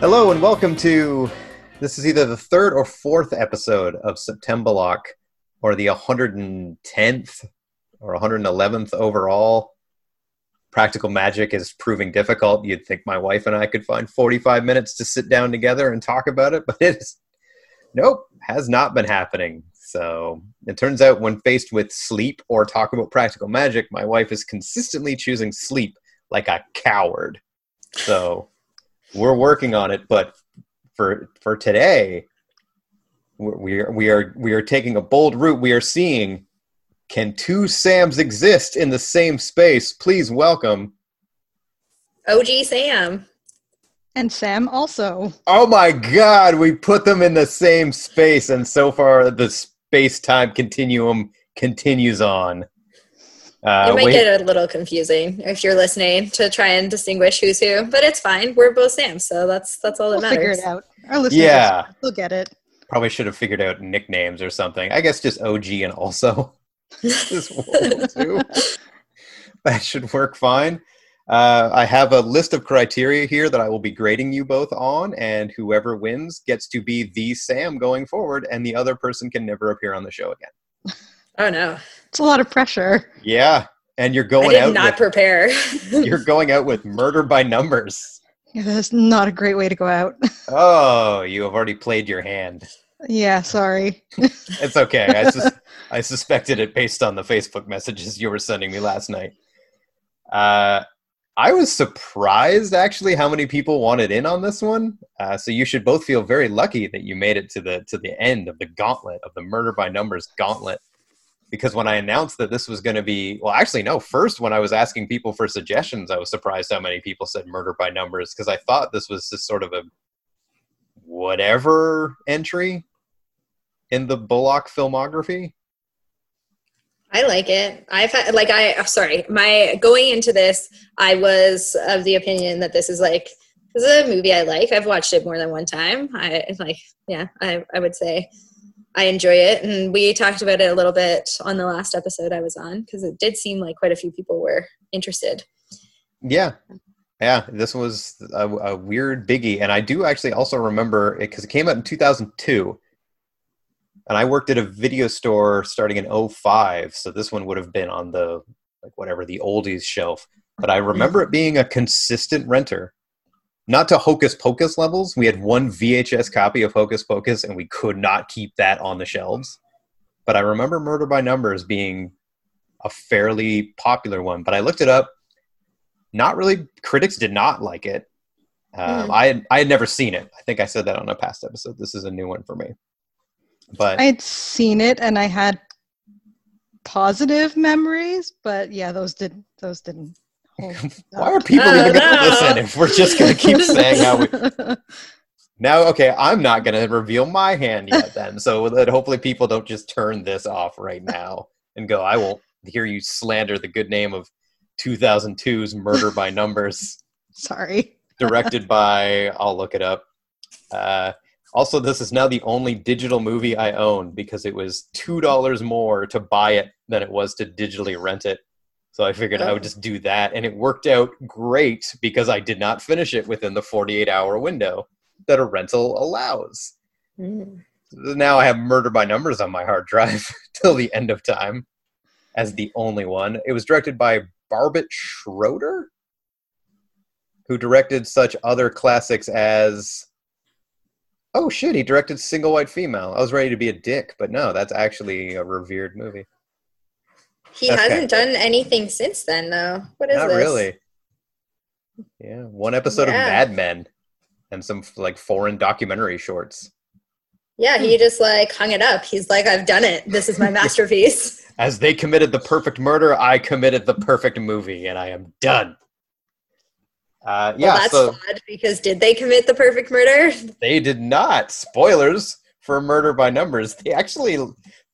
Hello and welcome to this is either the third or fourth episode of September Lock or the 110th or 111th overall. Practical magic is proving difficult. You'd think my wife and I could find 45 minutes to sit down together and talk about it, but it is nope, has not been happening. So it turns out when faced with sleep or talk about practical magic, my wife is consistently choosing sleep like a coward. So we're working on it, but for for today, we are we are we are taking a bold route. We are seeing can two Sams exist in the same space? Please welcome. OG Sam. And Sam also. Oh my God, we put them in the same space, and so far the space time continuum continues on. Uh, it might wait- get a little confusing if you're listening to try and distinguish who's who, but it's fine. We're both Sam, so that's that's all that We'll figure it out. Our listeners Yeah. will get it. probably should have figured out nicknames or something. I guess just OG and also. Just one, that should work fine. Uh, I have a list of criteria here that I will be grading you both on, and whoever wins gets to be the Sam going forward, and the other person can never appear on the show again. Oh no, It's a lot of pressure. Yeah, and you're going I going did out. not With, prepare. you're going out with murder by numbers. Yeah, That's not a great way to go out. Oh, you have already played your hand. yeah, sorry. It's okay. I, sus- I suspected it based on the Facebook messages you were sending me last night. Uh, I was surprised actually how many people wanted in on this one. Uh, so you should both feel very lucky that you made it to the to the end of the gauntlet of the murder by numbers gauntlet. Because when I announced that this was going to be, well, actually, no. First, when I was asking people for suggestions, I was surprised how many people said murder by numbers because I thought this was just sort of a whatever entry in the Bullock filmography. I like it. I've had like I I'm sorry. My going into this, I was of the opinion that this is like this is a movie I like. I've watched it more than one time. I like yeah, I I would say I enjoy it and we talked about it a little bit on the last episode I was on because it did seem like quite a few people were interested. Yeah. Yeah, this was a, a weird biggie. And I do actually also remember it because it came out in 2002. And I worked at a video store starting in 05. So this one would have been on the, like, whatever, the oldies shelf. But I remember it being a consistent renter. Not to Hocus Pocus levels. We had one VHS copy of Hocus Pocus and we could not keep that on the shelves. But I remember Murder by Numbers being a fairly popular one. But I looked it up not really critics did not like it um, Hmm. I, had, I had never seen it i think i said that on a past episode this is a new one for me but I had seen it and I had positive memories, but yeah, those did those didn't. Why are people even going to listen if we're just going to keep saying how we now okay i'm not going to reveal my hand yet then so that hopefully people don't just turn this off right now and go i won't hear you slander the good name of 2002's murder by numbers Sorry. directed by I'll look it up. Uh, also, this is now the only digital movie I own because it was two dollars more to buy it than it was to digitally rent it. So I figured I would Oh. just do that, and it worked out great because I did not finish it within the forty-eight hour window that a rental allows. Mm. Now I have Murder by Numbers on my hard drive till the end of time as the only one. It was directed by Barbet Schroeder, who directed such other classics as. Oh shit, he directed Single White Female. I was ready to be a dick, but no, that's actually a revered movie. He Okay. hasn't done anything since then, though. What is Not this? really. Yeah, one episode Yeah. of Mad Men and some like foreign documentary shorts. Yeah, he just like hung it up. He's like, I've done it. This is my masterpiece. As they committed the perfect murder, I committed the perfect movie, and I am done. Uh, Well, yeah, that's so odd because did they commit the perfect murder? they did not. Spoilers for Murder by Numbers. They actually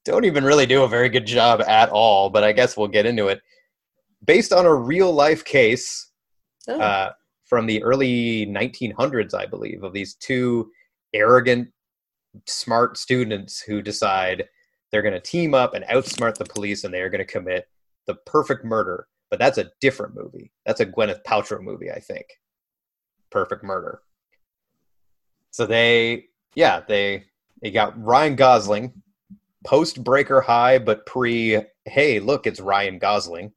don't even really do a very good job at all, but I guess we'll get into it. Based on a real life case Oh. uh, from the early 1900s, I believe, of these two arrogant, smart students who decide they're going to team up and outsmart the police and they are going to commit the perfect murder. But that's a different movie. That's a Gwyneth Paltrow movie, I think. Perfect Murder. So they, yeah, they they got Ryan Gosling, post Breaker High, but pre. Hey, look, it's Ryan Gosling.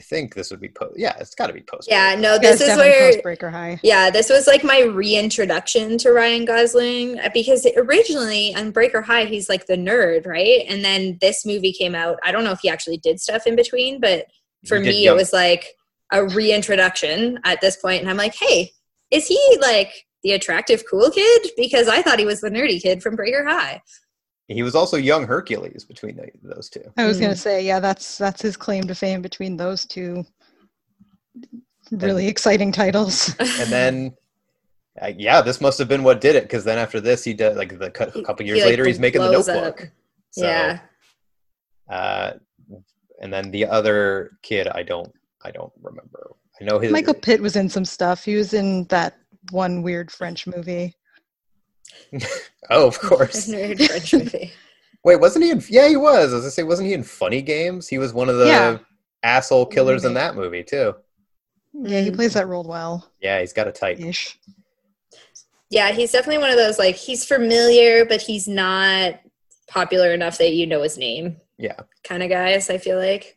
I think this would be post. Yeah, it's got to be post. yeah, no, this it's is definitely where Postbreaker High. Yeah, this was like my reintroduction to Ryan Gosling uh, because originally on Breaker High he's like the nerd, right? And then this movie came out. I don't know if he actually did stuff in between, but for did me Young- it was like a reintroduction at this point and I'm like, "Hey, is he like the attractive cool kid because I thought he was the nerdy kid from Breaker High." He was also young Hercules between the, those two. I was Mm. gonna say, yeah, that's that's his claim to fame between those two really exciting titles. And then, uh, yeah, this must have been what did it because then after this, he did like the cou- He- a couple he, years like, later, he's making the Notebook. up. So, yeah. Uh, and then the other kid, I don't, I don't remember. I know his. Michael Pitt was in some stuff. He was in that one weird French movie. oh, of course. Nerd French movie. Wait, wasn't he in? Yeah, he was. As I say, wasn't he in Funny Games? He was one of the Yeah. asshole killers in that movie too. Yeah, he plays that role well Yeah, he's got a type. ish. Yeah, he's definitely one of those like he's familiar, but he's not popular enough that you know his name Yeah. kind of guys. I feel like.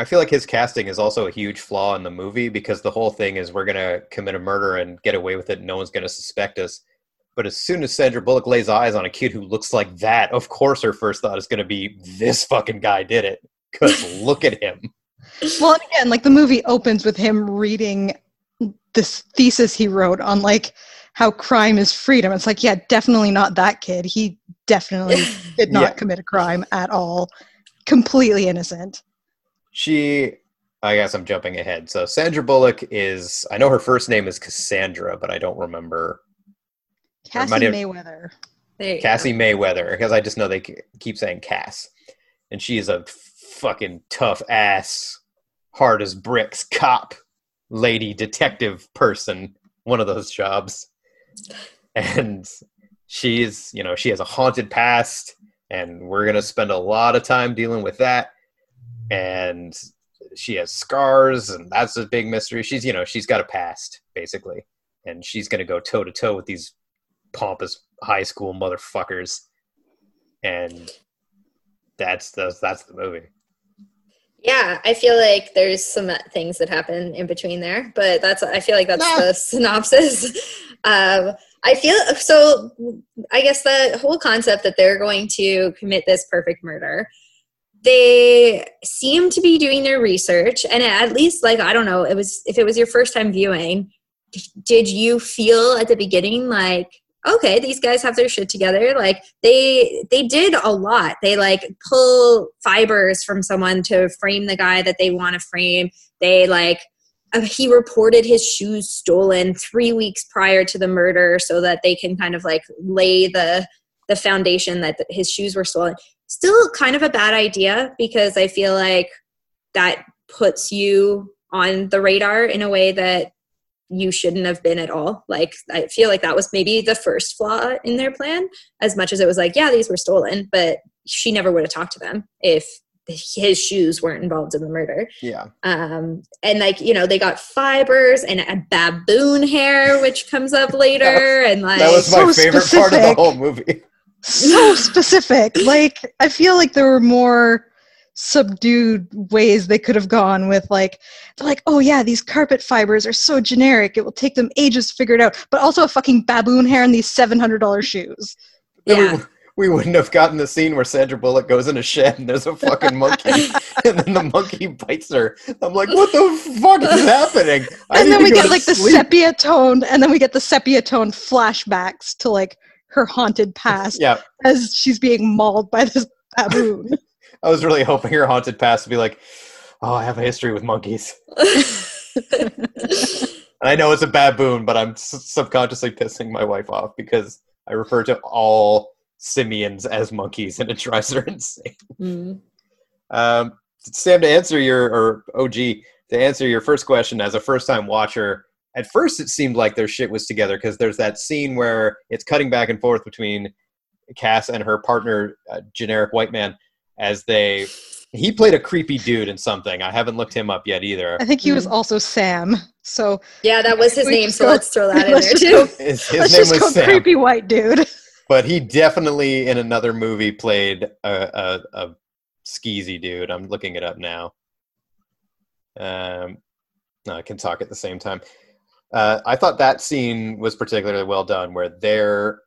I feel like his casting is also a huge flaw in the movie because the whole thing is we're gonna commit a murder and get away with it. And no one's gonna suspect us. But as soon as Sandra Bullock lays eyes on a kid who looks like that, of course her first thought is gonna be this fucking guy did it. Because look at him. Well, and again, like the movie opens with him reading this thesis he wrote on like how crime is freedom. It's like, yeah, definitely not that kid. He definitely did not Yeah. commit a crime at all. Completely innocent. She, I guess I'm jumping ahead. So Sandra Bullock is, I know her first name is Cassandra, but I don't remember Cassie have- Mayweather. There you Cassie Mayweather because I just know they keep saying Cass, and she is a fucking tough ass, hard as bricks cop, lady detective person. One of those jobs, and she's you know she has a haunted past, and we're gonna spend a lot of time dealing with that, and she has scars, and that's a big mystery. She's you know she's got a past basically, and she's gonna go toe to toe with these pompous high school motherfuckers and that's the that's the movie Yeah, I feel like there's some things that happen in between there, but that's I feel like that's Nah. the synopsis. um, I feel so. I guess the whole concept that they're going to commit this perfect murder, they seem to be doing their research, and at least like I don't know, it was if it was your first time viewing, did you feel at the beginning like okay these guys have their shit together. Like they they did a lot. They like pull fibers from someone to frame the guy that they want to frame. They like uh, he reported his shoes stolen three weeks prior to the murder so that they can kind of like lay the the foundation that his shoes were stolen. Still kind of a bad idea because i feel like that puts you on the radar in a way that you shouldn't have been at all. Like I feel like that was maybe the first flaw in their plan, as much as it was like, yeah, these were stolen, but she never would have talked to them if his shoes weren't involved in the murder. yeah Um, and like you know, they got fibers and a baboon hair, which comes up later, and like that was my so favorite part of the whole movie So specific. Like, I feel like there were more subdued ways they could have gone with like they're like oh yeah these carpet fibers are so generic it will take them ages to figure it out but also a fucking baboon hair and these $700 shoes yeah. we, we wouldn't have gotten the scene where Sandra Bullock goes in a shed and there's a fucking monkey and then the monkey bites her. I'm like, what the fuck is happening? I and then we get to like the sepia toned and then we get the sepia toned flashbacks to like her haunted past Yeah, as she's being mauled by this baboon I was really hoping your haunted past would be like, oh, I have a history with monkeys. I know it's a baboon, but I'm s- subconsciously pissing my wife off because I refer to all simians as monkeys, and it drives her insane. Mm. Um, Sam, to answer your or OG to answer your first question as a first-time watcher, at first it seemed like their shit was together because there's that scene where it's cutting back and forth between Cass and her partner, uh, generic white man, as they. He played a creepy dude in something. I haven't looked him up yet either. I think he was Mm. also Sam. So Yeah, that was his name, just so go- let's throw that in let's there too. go- His, his let's name just was go Sam. creepy white dude. but he definitely in another movie played a, a, a skeezy dude. I'm looking it up now. Um, no, I can talk at the same time. Uh, I thought that scene was particularly well done, where they're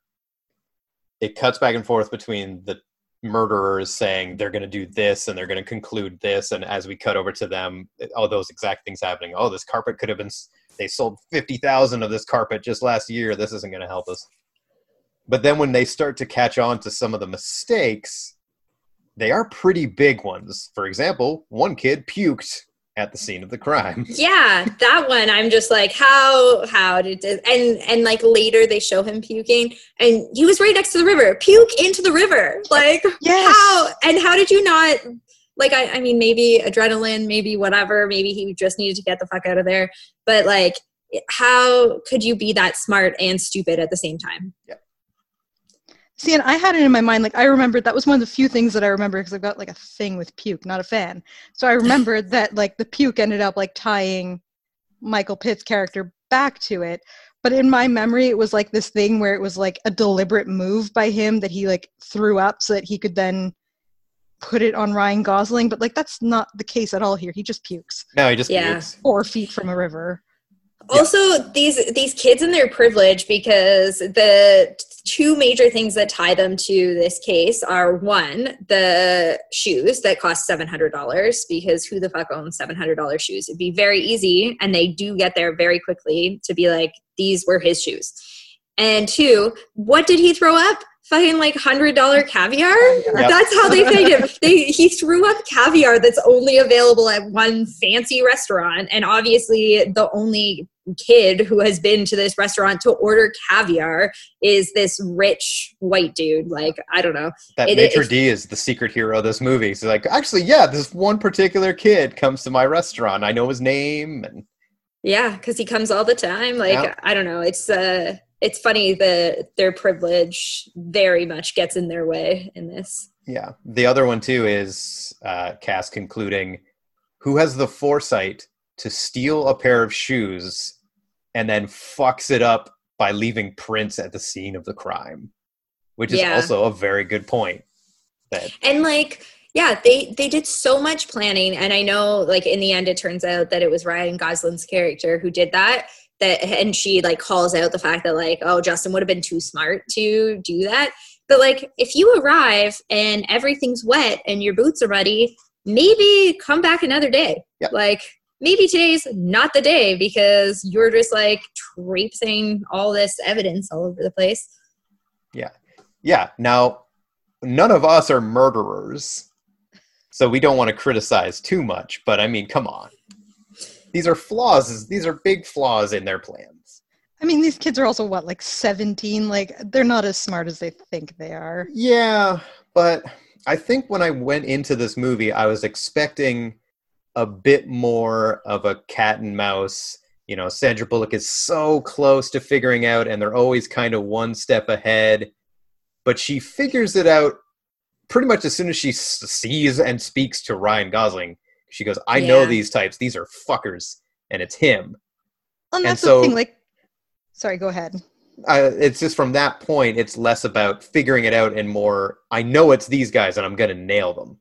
it cuts back and forth between the murderers saying they're going to do this and they're going to conclude this, and as we cut over to them, eh, all those exact things happening. Oh, this carpet could have been they sold fifty thousand of this carpet just last year. This isn't going to help us. But then when they start to catch on to some of the mistakes, they are pretty big ones. For example, one kid puked at the scene of the crime. Yeah, that one. I'm just like, how? How did this? And and like later they show him puking, and he was right next to the river. Puke into the river. Like Yes. how? And how did you not? Like I, I mean, maybe adrenaline, maybe whatever. Maybe he just needed to get the fuck out of there. But like, how could you be that smart and stupid at the same time? See, and I had it in my mind, like I remembered that was one of the few things that I remember because I've got like a thing with puke, not a fan. So I remembered that like the puke ended up like tying Michael Pitt's character back to it. But in my memory, it was like this thing where it was like a deliberate move by him that he like threw up so that he could then put it on Ryan Gosling. But like that's not the case at all here. He just pukes No, he just Yeah. pukes. four feet from a river. Yeah. also these these kids and their privilege because the two major things that tie them to this case are one the shoes that cost $700 because who the fuck owns $700 shoes? It'd be very easy and they do get there very quickly to be like these were his shoes. And two what did he throw up fucking like hundred dollar caviar Yep. that's how they paid him they, he threw up caviar that's only available at one fancy restaurant and obviously the only kid who has been to this restaurant to order caviar is this rich white dude like i don't know That It- maitre it's- d is the secret hero of this movie. He's like, actually, yeah, this one particular kid comes to my restaurant. I know his name, and yeah because he comes all the time like Yeah. i don't know it's uh it's funny that their privilege very much gets in their way in this yeah. The other one too is uh, Cass concluding, who has the foresight to steal a pair of shoes and then fucks it up by leaving prints at the scene of the crime, which is Yeah. also a very good point. That and like yeah they they did so much planning and i know like in the end it turns out that it was ryan gosling's character who did that that and she like calls out the fact that like oh justin would have been too smart to do that but like if you arrive and everything's wet and your boots are muddy maybe come back another day Yeah. like maybe today's not the day because you're just like traipsing all this evidence all over the place Yeah. yeah. Now, none of us are murderers, so we don't want to criticize too much. But I mean, come on. These are flaws. These are big flaws in their plans. I mean, these kids are also what, like 17? Like, they're not as smart as they think they are. Yeah, but I think when I went into this movie, I was expecting a bit more of a cat and mouse. You know, Sandra Bullock is so close to figuring out, and they're always kind of one step ahead. But she figures it out pretty much as soon as she sees and speaks to Ryan Gosling. She goes, I know these types. These are fuckers. And it's him. And And that's so- the thing, like, sorry, go ahead. uh, it's just from that point, it's less about figuring it out and more, I know it's these guys and I'm going to nail them.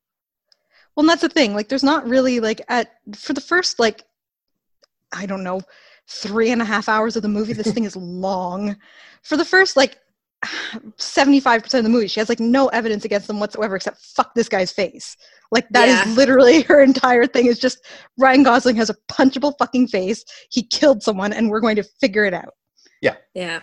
Well, and that's the thing. Like, there's not really like at for the first like, I don't know, three and a half hours of the movie. This thing is long. For the first like seventy-five percent of the movie, she has like no evidence against them whatsoever except fuck this guy's face. Like that is Yeah. literally her entire thing. Is just Ryan Gosling has a punchable fucking face. He killed someone, and we're going to figure it out. Yeah. Yeah.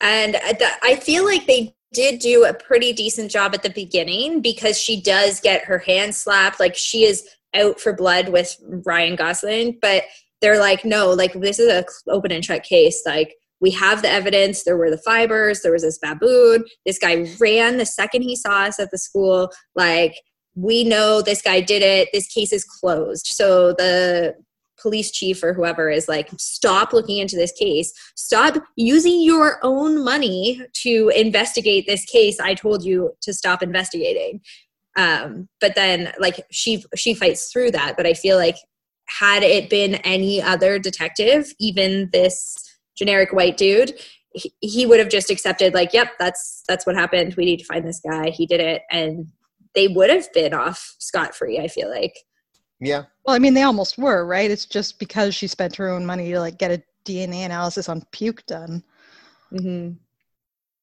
And I feel like they did do a pretty decent job at the beginning because she does get her hand slapped. Like she is out for blood with Ryan Gosling. But they're like, no, like this is a open and shut case. Like we have the evidence. There were the fibers. There was this baboon. This guy ran the second he saw us at the school. Like we know this guy did it. This case is closed. So the police chief or whoever is like, stop looking into this case. Stop using your own money to investigate this case. I told you to stop investigating. Um, but then like she she fights through that. But I feel like had it been any other detective, even this generic white dude, he, he would have just accepted like, yep, that's that's what happened. We need to find this guy. He did it, and they would have been off scot free. I feel like. Yeah. Well, I mean, they almost were, right? It's just because she spent her own money to like get a DNA analysis on puke done. Mm-hmm.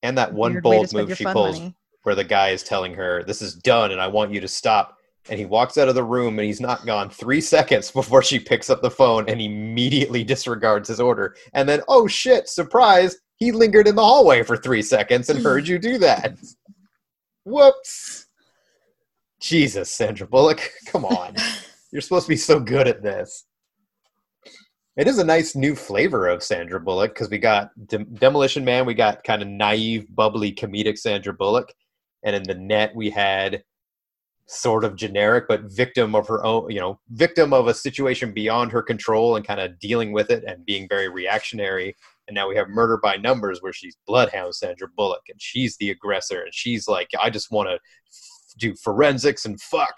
And that one Weird bold move she pulls money. where the guy is telling her, This is done and I want you to stop. And he walks out of the room and he's not gone three seconds before she picks up the phone and immediately disregards his order. And then, oh shit, surprise, he lingered in the hallway for three seconds and heard you do that. Whoops. Jesus, Sandra Bullock, come on. You're supposed to be so good at this. It is a nice new flavor of Sandra Bullock because we got Dem- Demolition Man, we got kind of naive, bubbly, comedic Sandra Bullock, and in the net we had sort of generic but victim of her own, you know, victim of a situation beyond her control and kind of dealing with it and being very reactionary. And now we have Murder by Numbers where she's Bloodhound Sandra Bullock and she's the aggressor and she's like, I just want to do forensics and fuck.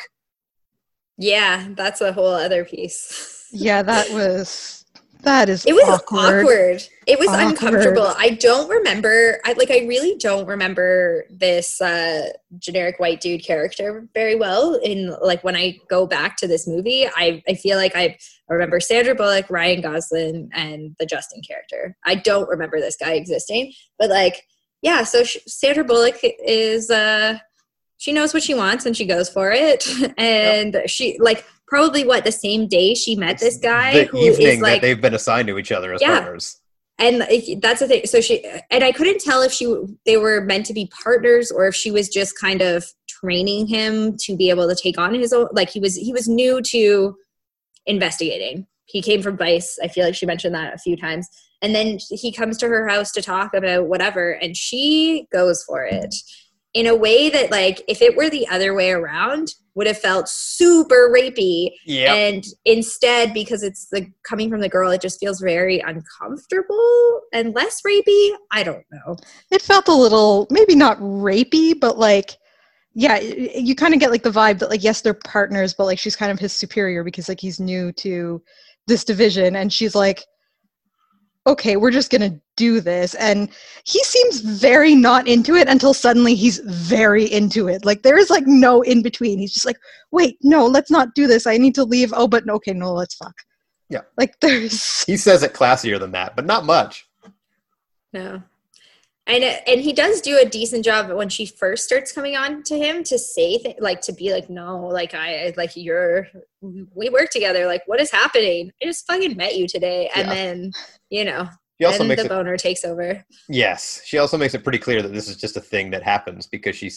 Yeah, that's a whole other piece. Yeah, that was that is It was awkward. awkward. It was Awkward. uncomfortable. I don't remember. I like. I really don't remember this uh, generic white dude character very well. In like when I go back to this movie, I I feel like I, I remember Sandra Bullock, Ryan Gosling, and the Justin character. I don't remember this guy existing, but like yeah. So sh- Sandra Bullock is. uh she knows what she wants and she goes for it. And she like probably what the same day she met this guy the who is evening like that they've been assigned to each other as Yeah. partners. and that's the thing. So she and i couldn't tell if she they were meant to be partners or if she was just kind of training him to be able to take on his own like he was he was new to investigating. He came from vice. I feel like she mentioned that a few times. And then he comes to her house to talk about whatever and she goes for it in a way that like if it were the other way around would have felt super rapey. Yeah. and instead because it's the coming from the girl it just feels very uncomfortable and less rapey. I don't know. It felt a little maybe not rapey, but like yeah, you kind of get like the vibe that like yes, they're partners, but like she's kind of his superior because like he's new to this division. And she's like okay, we're just going to do this and he seems very not into it until suddenly he's very into it. Like there is like no in between. He's just like, "Wait, no, let's not do this. I need to leave." Oh, but okay, no, let's fuck. Yeah. Like there's He says it classier than that, but not much. no and and he does do a decent job when she first starts coming on to him to say th- like to be like no like i like you're we work together. Like what is happening? I just fucking met you today. And Yeah. then you know She also makes the it boner takes over. Yes, she also makes it pretty clear that this is just a thing that happens because she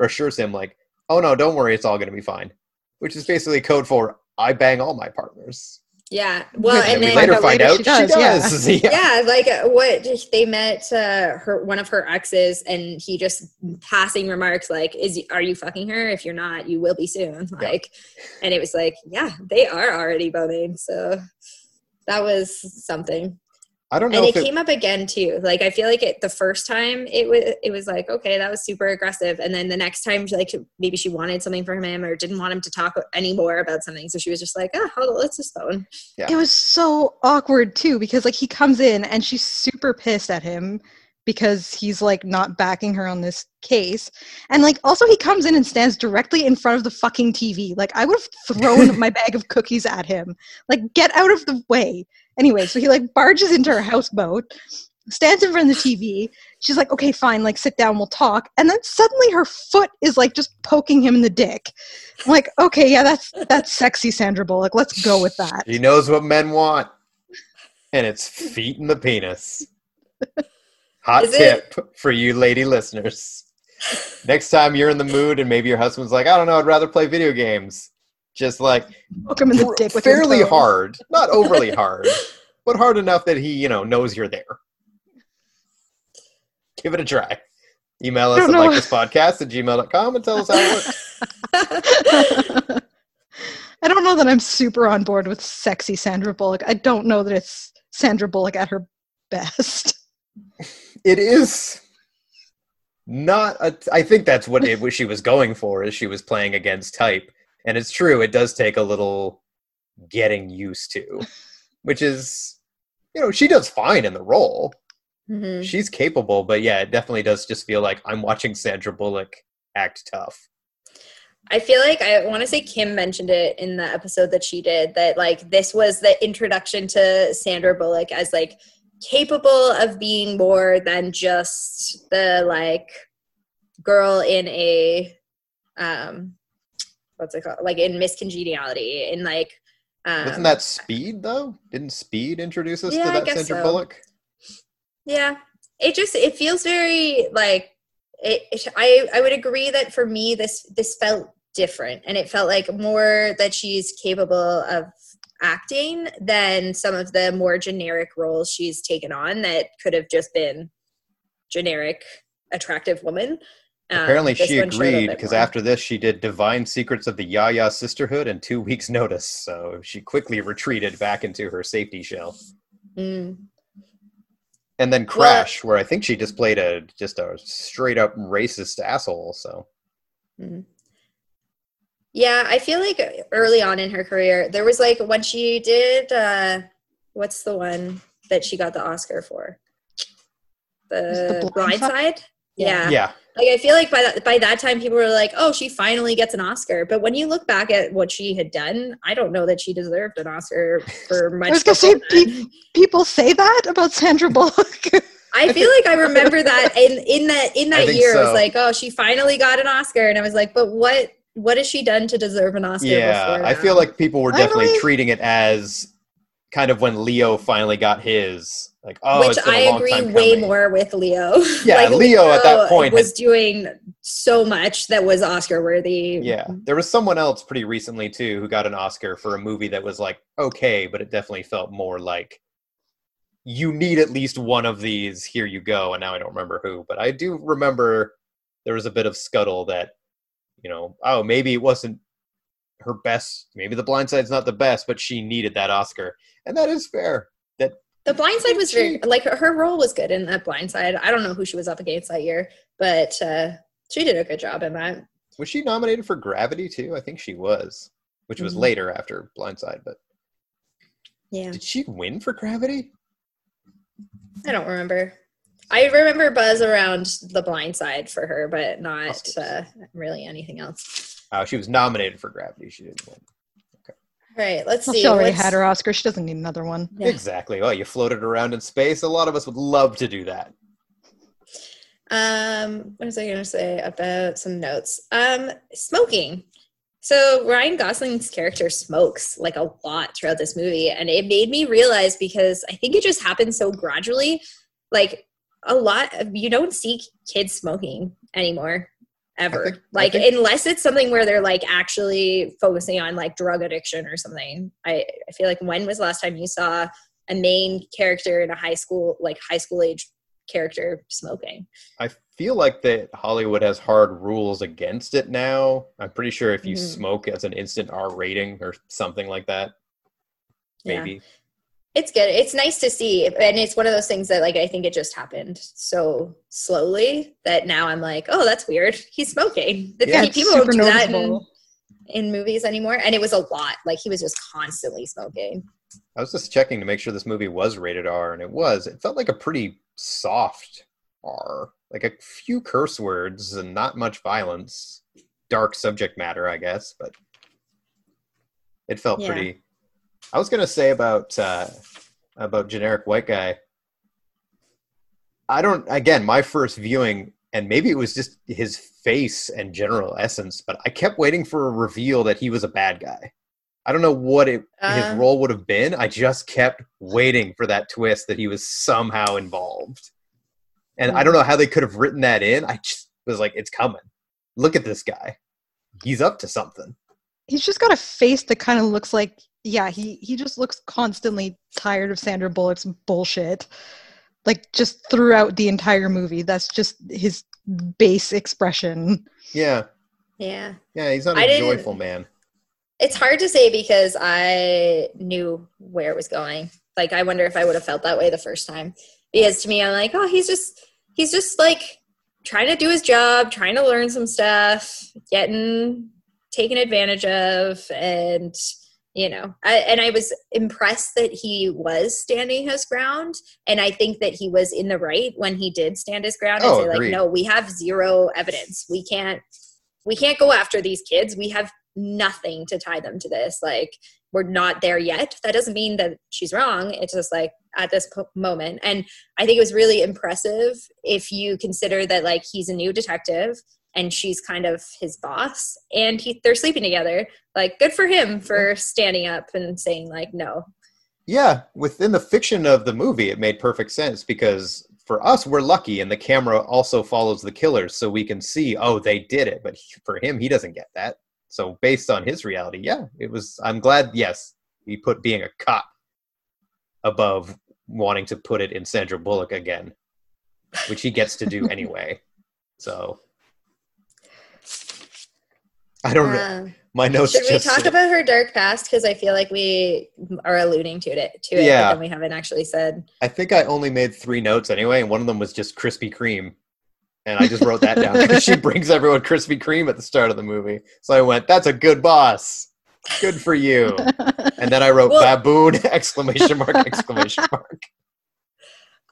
assures him like, "Oh no, don't worry, it's all going to be fine," which is basically code for "I bang all my partners." Yeah well and we then later find later out she she does. does, Yeah. yeah like uh, what they met uh her one of her exes and he just passing remarks like is are you fucking her if you're not you will be soon Yeah. like and it was like yeah they are already boning so that was something I don't know and if it it, came up again too like i feel like it the first time it was it was like okay that was super aggressive and then the next time like maybe she wanted something from him or didn't want him to talk anymore about something so she was just like oh hold on, let's just phone Yeah. It was so awkward too because like he comes in and she's super pissed at him because he's like not backing her on this case. And like also he comes in and stands directly in front of the fucking TV. Like I would have thrown my bag of cookies at him. Like get out of the way. Anyway, so he like barges into her houseboat, stands in front of the TV. She's like, "Okay, fine, like sit down, we'll talk." And then suddenly her foot is like just poking him in the dick. I'm like, "Okay, yeah, that's that's sexy, Sandra Bullock. Let's go with that." he knows what men want, and it's feet in the penis. Hot Is it- tip for you lady listeners. Next time you're in the mood and maybe your husband's like, I don't know, I'd rather play video games. Just like Hook in the dick with fairly hard, not overly hard, but Hook him in the dick with your fairly toe. hard, not overly hard, but hard enough that he, you know, knows you're there. Give it a try. Email us at know. like this podcast at gmail.com and tell us how it works. I don't know that I'm super on board with sexy Sandra Bullock. I don't know that it's Sandra Bullock at her best. It is not a, I think that's what it, what she was going for is she was playing against type. And it's true, it does take a little getting used to, which is, you know, she does fine in the role. Mhm. She's capable, but yeah, it definitely does just feel like I'm watching Sandra Bullock act tough. I feel like I want to say Kim mentioned it in the episode that she did that like this was the introduction to Sandra Bullock as like capable of being more than just the like girl in a um what's it called like in Miss Congeniality in like um, Wasn't that Speed though? Didn't Speed introduce us Yeah, to that Sandra so. Bullock? Yeah, it just it feels very like it, it. I I would agree that for me this this felt different, and it felt like more that she's capable of acting than some of the more generic roles she's taken on that could have just been generic attractive woman. Um, Apparently this she one showed a agreed because after this she did Divine Secrets of the Yaya Sisterhood in two weeks' notice. So she quickly retreated back into her safety shell. Mm. And then Crash, where I think she just played a just a straight up racist asshole. So Yeah, I feel like early on in her career, there was like when she did uh what's the one that she got the Oscar for? The, The Blind Blind Side? Side? Yeah. yeah, Like I feel like by that by that time people were like, "Oh, she finally gets an Oscar." But when you look back at what she had done, I don't know that she deserved an Oscar for much. I was gonna say, pe- people say that about Sandra Bullock. I feel like I remember that in in that in that think year. I so. was like, "Oh, she finally got an Oscar," and I was like, "But what what has she done to deserve an Oscar?" yeah. before I feel like people were I definitely treating it as kind of when Leo finally got his. Like, oh, which I agree way coming. more with Leo. Yeah, like, Leo at that point was doing so much that was Oscar worthy. Yeah, there was someone else pretty recently too who got an Oscar for a movie that was like okay, but it definitely felt more like you need at least one of these. Here you go. And now I don't remember who, but I do remember there was a bit of scuttle that you know, oh, maybe it wasn't her best. Maybe The Blind Side's not the best, but she needed that Oscar, and that is fair. The Blind Side was very like her, role was good in that Blind Side. I don't know who she was up against that year, but uh, she did a good job in that. was she nominated for Gravity too? I think she was, which was Mhm. later after Blind Side. But Yeah, did she win for Gravity? I don't remember. I remember buzz around the Blind Side for her, but not uh, really anything else. Oh, she was nominated for Gravity. She didn't win. All right, let's Well, see. she already what's- had her Oscar. She doesn't need another one. Yeah. Exactly. Well, you floated around in space. A lot of us would love to do that. Um, what was I going to say about some notes? Um, smoking. So Ryan Gosling's character smokes like a lot throughout this movie, and it made me realize because I think it just happens so gradually. Like a lot of you don't see kids smoking anymore ever. think- like think- unless it's something where they're like actually focusing on like drug addiction or something. I I feel like when was the last time you saw a main character in a high school like high school age character smoking? I feel like that Hollywood has hard rules against it now. I'm pretty sure if you Mhm. smoke as an instant R rating or something like that, Yeah. Maybe. It's good. It's nice to see, and it's one of those things that like I think it just happened so slowly that now I'm like, oh, that's weird. He's smoking. The- Yeah, people don't super do that in, in movies anymore, and it was a lot. Like he was just constantly smoking. I was just checking to make sure this movie was rated R, and it was. It felt like a pretty soft R, like a few curse words and not much violence. Dark subject matter, I guess, but it felt Yeah. pretty. I was gonna say about uh, about generic white guy. I don't. Again, my first viewing, and maybe it was just his face and general essence, but I kept waiting for a reveal that he was a bad guy. I don't know what it, his Uh. role would have been. I just kept waiting for that twist that he was somehow involved. And I don't know how they could have written that in. I just was like, it's coming. Look at this guy. He's up to something. he's just got a face that kind of looks like yeah he he just looks constantly tired of sandra bullock's bullshit like just throughout the entire movie that's just his base expression Yeah, Yeah. yeah, he's not I a didn't- joyful man. It's hard to say because I knew where it was going. Like I wonder if I would have felt that way the first time. Because to me I'm like, oh, he's just he's just like trying to do his job, trying to learn some stuff, getting taken advantage of and you know, I, and I was impressed that he was standing his ground, and I think that he was in the right when he did stand his ground and Oh, say like, no, we have zero evidence. We can't, we can't go after these kids. We have nothing to tie them to this. Like, we're not there yet. That doesn't mean that she's wrong. It's just like at this po- moment, and I think it was really impressive if you consider that like he's a new detective and she's kind of his boss, and he they're sleeping together like good for him for standing up and saying like no Yeah, within the fiction of the movie, it made perfect sense because for us, we're lucky, and the camera also follows the killers, so we can see, oh, they did it. But he- for him, he doesn't get that. So based on his reality, yeah, it was. I'm glad. Yes, he put being a cop above wanting to put it in Sandra Bullock again, which he gets to do anyway. So I don't know. Uh, My notes should we talk say- about her dark past because i feel like we are alluding to it to it Yeah. then we haven't actually said I think I only made three notes anyway, and one of them was just Krispy Kreme. And I just wrote that down because she brings everyone Krispy Kreme at the start of the movie. So I went, that's a good boss. Good for you. And then I wrote Well- baboon, exclamation mark, exclamation mark.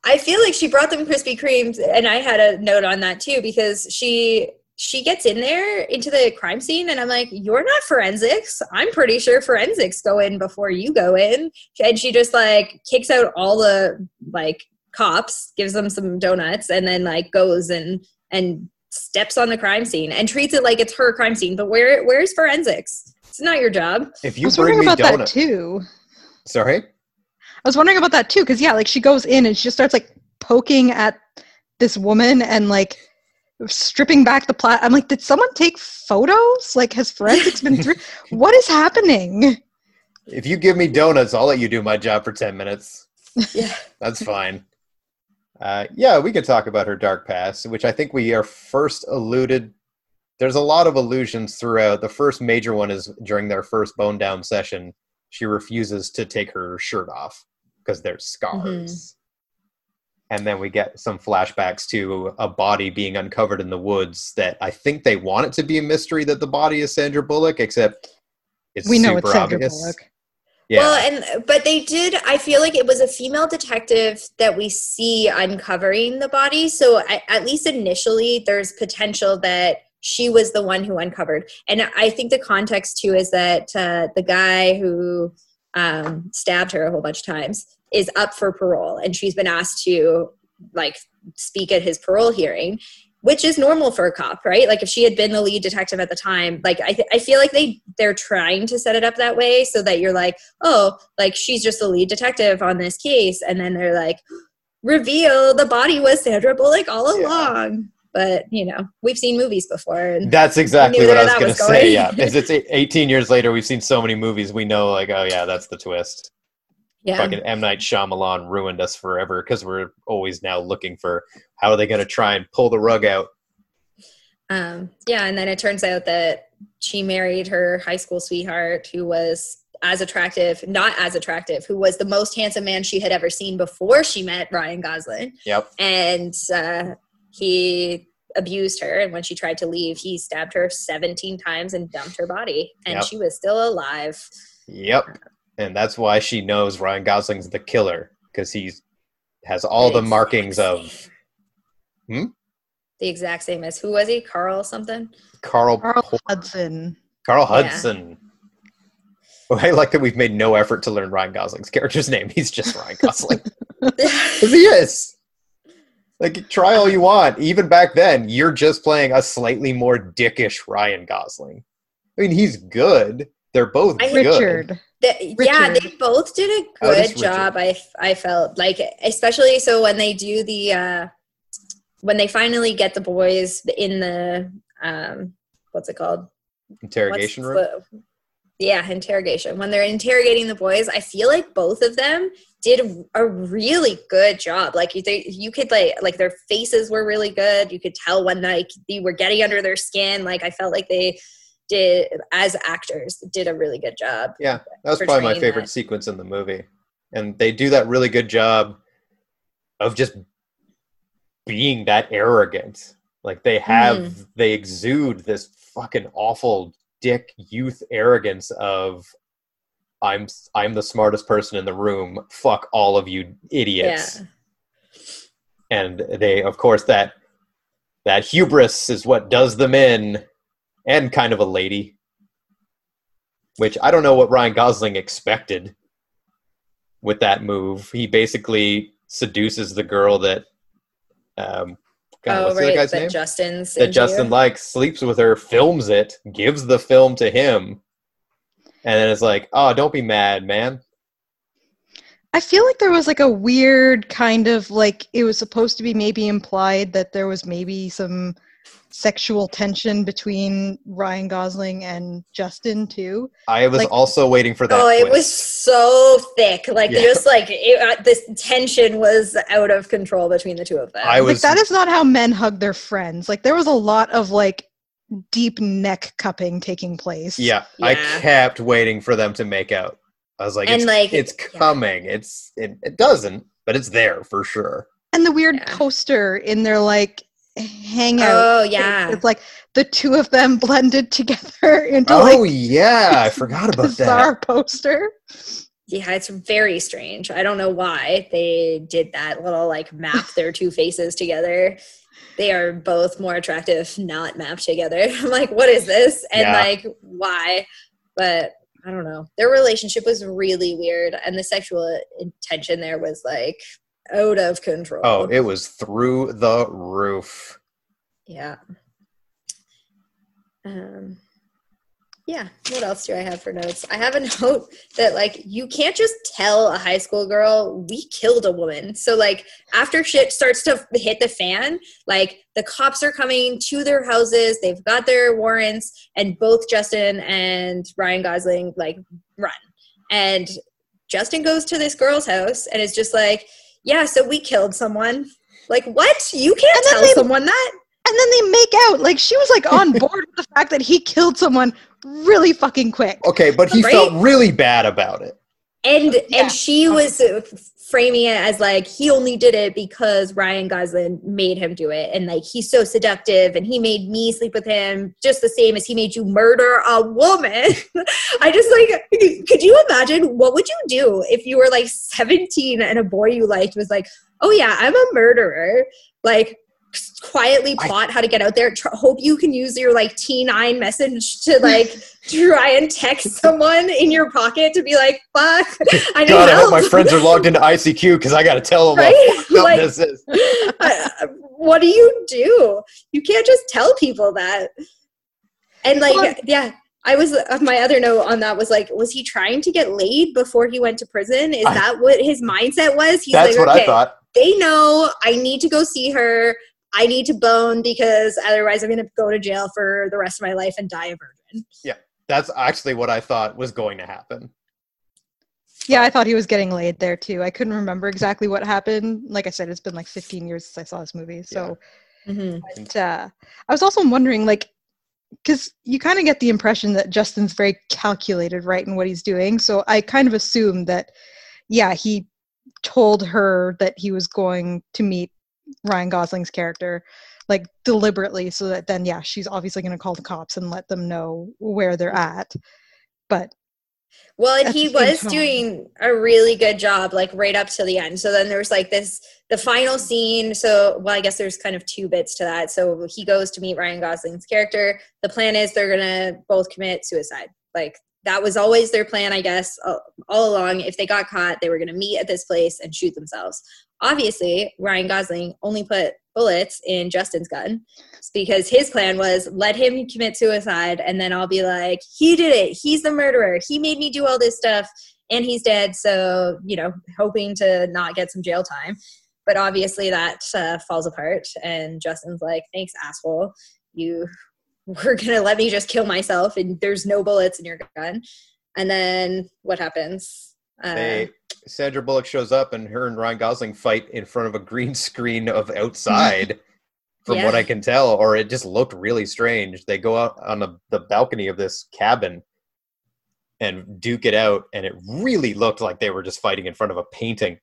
i feel like she brought them krispy kremes and i had a note on that too because she she gets in there into the crime scene and i'm like you're not forensics. I'm pretty sure forensics go in before you go in. And she just like kicks out all the like cops gives them some donuts and then like goes and and steps on the crime scene and treats it like it's her crime scene. But where where's forensics? It's not your job. If I you was bring wondering me about that too. sorry, I was wondering about that too, because yeah, like she goes in and she just starts like poking at this woman and like stripping back the plat. I'm like, did someone take photos? Like, has forensics been through? What is happening? if you give me donuts, I'll let you do my job for ten minutes. yeah That's fine. Uh, yeah, we could talk about her dark past, which I think we are first alluded. There's a lot of allusions throughout. The first major one is during their first bone down session. She refuses to take her shirt off because there's scars. And then we get some flashbacks to a body being uncovered in the woods that I think they want it to be a mystery that the body is Sandra Bullock, except it's we know super it's Sandra obvious. Bullock. Yeah. Well, and but they did. I feel like it was a female detective that we see uncovering the body. So I, at least initially, there's potential that she was the one who uncovered. And I think the context too is that uh, the guy who um, stabbed her a whole bunch of times is up for parole, and she's been asked to like speak at his parole hearing which is normal for a cop, right? Like if she had been the lead detective at the time, like I, th- I feel like they they're trying to set it up that way so that you're like, oh, like she's just the lead detective on this case, and then they're like, reveal the body was Sandra Bullock all Yeah. along. But you know, we've seen movies before, and That's exactly what I was that going was to say. Yeah, it's 18 years later. We've seen so many movies. We know, like, oh yeah, that's the twist. Yeah, Fucking M Night Shyamalan ruined us forever because we're always now looking for how are they going to try and pull the rug out. um, yeah. And then it turns out that she married her high school sweetheart, who was as attractive, not as attractive, who was the most handsome man she had ever seen before she met Ryan Gosling. Yep. and uh, he abused her and when she tried to leave he stabbed her 17 times and dumped her body and Yep. she was still alive Yep. And that's why she knows Ryan Gosling's the killer because he has all the Exact markings of same. the exact same as who was he carl something Carl Carl Por- Hudson. Carl Hudson. Well, I like that we've made no effort to learn Ryan Gosling's character's name. He's just Ryan Gosling. Because he is. Like, try all you want. Even back then, you're just playing a slightly more dickish Ryan Gosling. I mean, he's good. They're both Richard. good. The- yeah they both did a good job I, I felt like especially so when they do the uh when they finally get the boys in the um what's it called Interrogation What's room. the- Yeah, interrogation. When they're interrogating the boys, I feel like both of them did a really good job. Like you, they, you could like like their faces were really good. You could tell when like they were getting under their skin. Like I felt like they did as actors did a really good job. Yeah, that was probably my favorite that. sequence in the movie, and they do that really good job of just being that arrogant. Like they have, Mm. they exude this fucking awful dick youth arrogance of. I'm I'm the smartest person in the room. Fuck all of you idiots. Yeah. and they of course that that hubris is what does them in and kind of a lady which i don't know what ryan gosling expected with that move. He basically seduces the girl that um God, oh what's the right, guy's that name? Justin's that into. justin likes sleeps with her films it gives the film to him and then it's like oh don't be mad man. I feel like there was like a weird kind of like it was supposed to be maybe implied that there was maybe some sexual tension between Ryan Gosling and Justin too. i was Like- also waiting for that Oh, it twist. was so thick. Like Yeah. just like it, uh, this tension was out of control between the two of them. I was Like was that is not how men hug their friends. Like there was a lot of like deep neck cupping taking place. Yeah, I kept waiting for them to make out. I was like, And, it's, like, it's yeah. coming. It's it, it doesn't, but it's there for sure. And the weird Yeah. poster in their like hangout. Oh yeah. It's like the two of them blended together into Oh like yeah, I forgot about bizarre that. poster. Yeah, it's very strange. I don't know why they did that little like map their two faces together. They are both more attractive not mapped together. I'm like, what is this? And Yeah. like, why? But I don't know. Their relationship was really weird, and the sexual intention there was like out of control. Oh, it was through the roof. Yeah. Um, yeah. What else do I have for notes? I have a note that like you can't just tell a high school girl we killed a woman. So like after shit starts to hit the fan, like the cops are coming to their houses. They've got their warrants, and both Justin and Ryan Gosling like run. And Justin goes to this girl's house and is just like, "Yeah, so we killed someone." Like what? You can't tell they- someone that. And then they make out. Like she was like on board with the fact that he killed someone really fucking quick. Okay, but he Right? felt really bad about it. And Yeah. and she was uh, framing it as like he only did it because Ryan Gosling made him do it. And like he's so seductive and he made me sleep with him just the same as he made you murder a woman. I just like could you imagine what would you do if you were like 17 and a boy you liked was like oh yeah I'm a murderer. Like quietly I- plot how to get out there Tr- hope you can use your like t9 message to like try and text someone in your pocket to be like fuck i need God, I help hope my friends are logged into ICQ because I got to tell them Right? Like- this is. I- what do you do you can't just tell people that and like Well- yeah I was uh, my other note on that was like, was he trying to get laid before he went to prison? Is I- that what his mindset was? He's That's like, what okay, I thought. they know I need to go see her. I need to bone because otherwise I'm going to go to jail for the rest of my life and die a virgin. Yeah, that's actually what I thought was going to happen. Yeah, I thought he was getting laid there too. I couldn't remember exactly what happened. Like I said, it's been like 15 years since I saw this movie. So but, uh, I was also wondering, like, because you kind of get the impression that Justin's very calculated, right, in what he's doing. So I kind of assumed that, yeah, he told her that he was going to meet Ryan Gosling's character, like deliberately, so that then, yeah, she's obviously going to call the cops and let them know where they're at. But Well, and he was time. doing a really good job, like right up to the end. So then there's like this, the final scene. So, well, I guess there's kind of two bits to that. So he goes to meet Ryan Gosling's character. The plan is they're going to both commit suicide. Like that was always their plan, I guess, all, all along. If they got caught, they were going to meet at this place and shoot themselves. Obviously, Ryan Gosling only put bullets in Justin's gun because his plan was let him commit suicide and then I'll be like, he did it. He's the murderer. He made me do all this stuff and he's dead. So, you know, hoping to not get some jail time. But obviously that uh, falls apart. And Justin's like, thanks, asshole. You were going to let me just kill myself and there's no bullets in your gun. And then what happens? Uh, They, Sandra Bullock shows up and her and Ryan Gosling fight in front of a green screen of outside, from what I can tell, or it just looked really strange. They go out on the, the balcony of this cabin and duke it out, and it really looked like they were just fighting in front of a painting.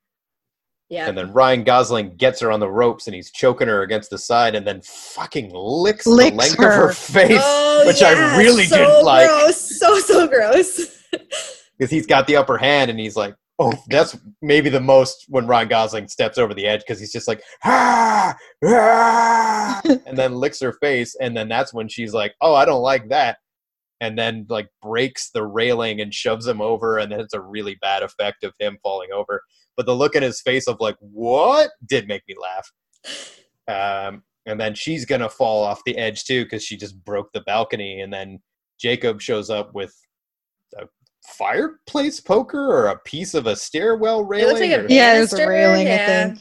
yeah. And then Ryan Gosling gets her on the ropes and he's choking her against the side and then fucking licks, the Licks length her. of her face, oh, which I really so didn't like. Gross. So so gross. because he's got the upper hand and he's like, oh, that's maybe the most when Ryan Gosling steps over the edge because he's just like, ah, ah, and then licks her face, and then that's when she's like, oh, I don't like that, and then like breaks the railing and shoves him over, and then it's a really bad effect of him falling over. But the look in his face of like, what, did make me laugh. Um, and then she's gonna fall off the edge too because she just broke the balcony, and then Jacob shows up with fireplace poker or a piece of a stairwell It railing. looks like a or- Yeah, it was a banister, railing, I think.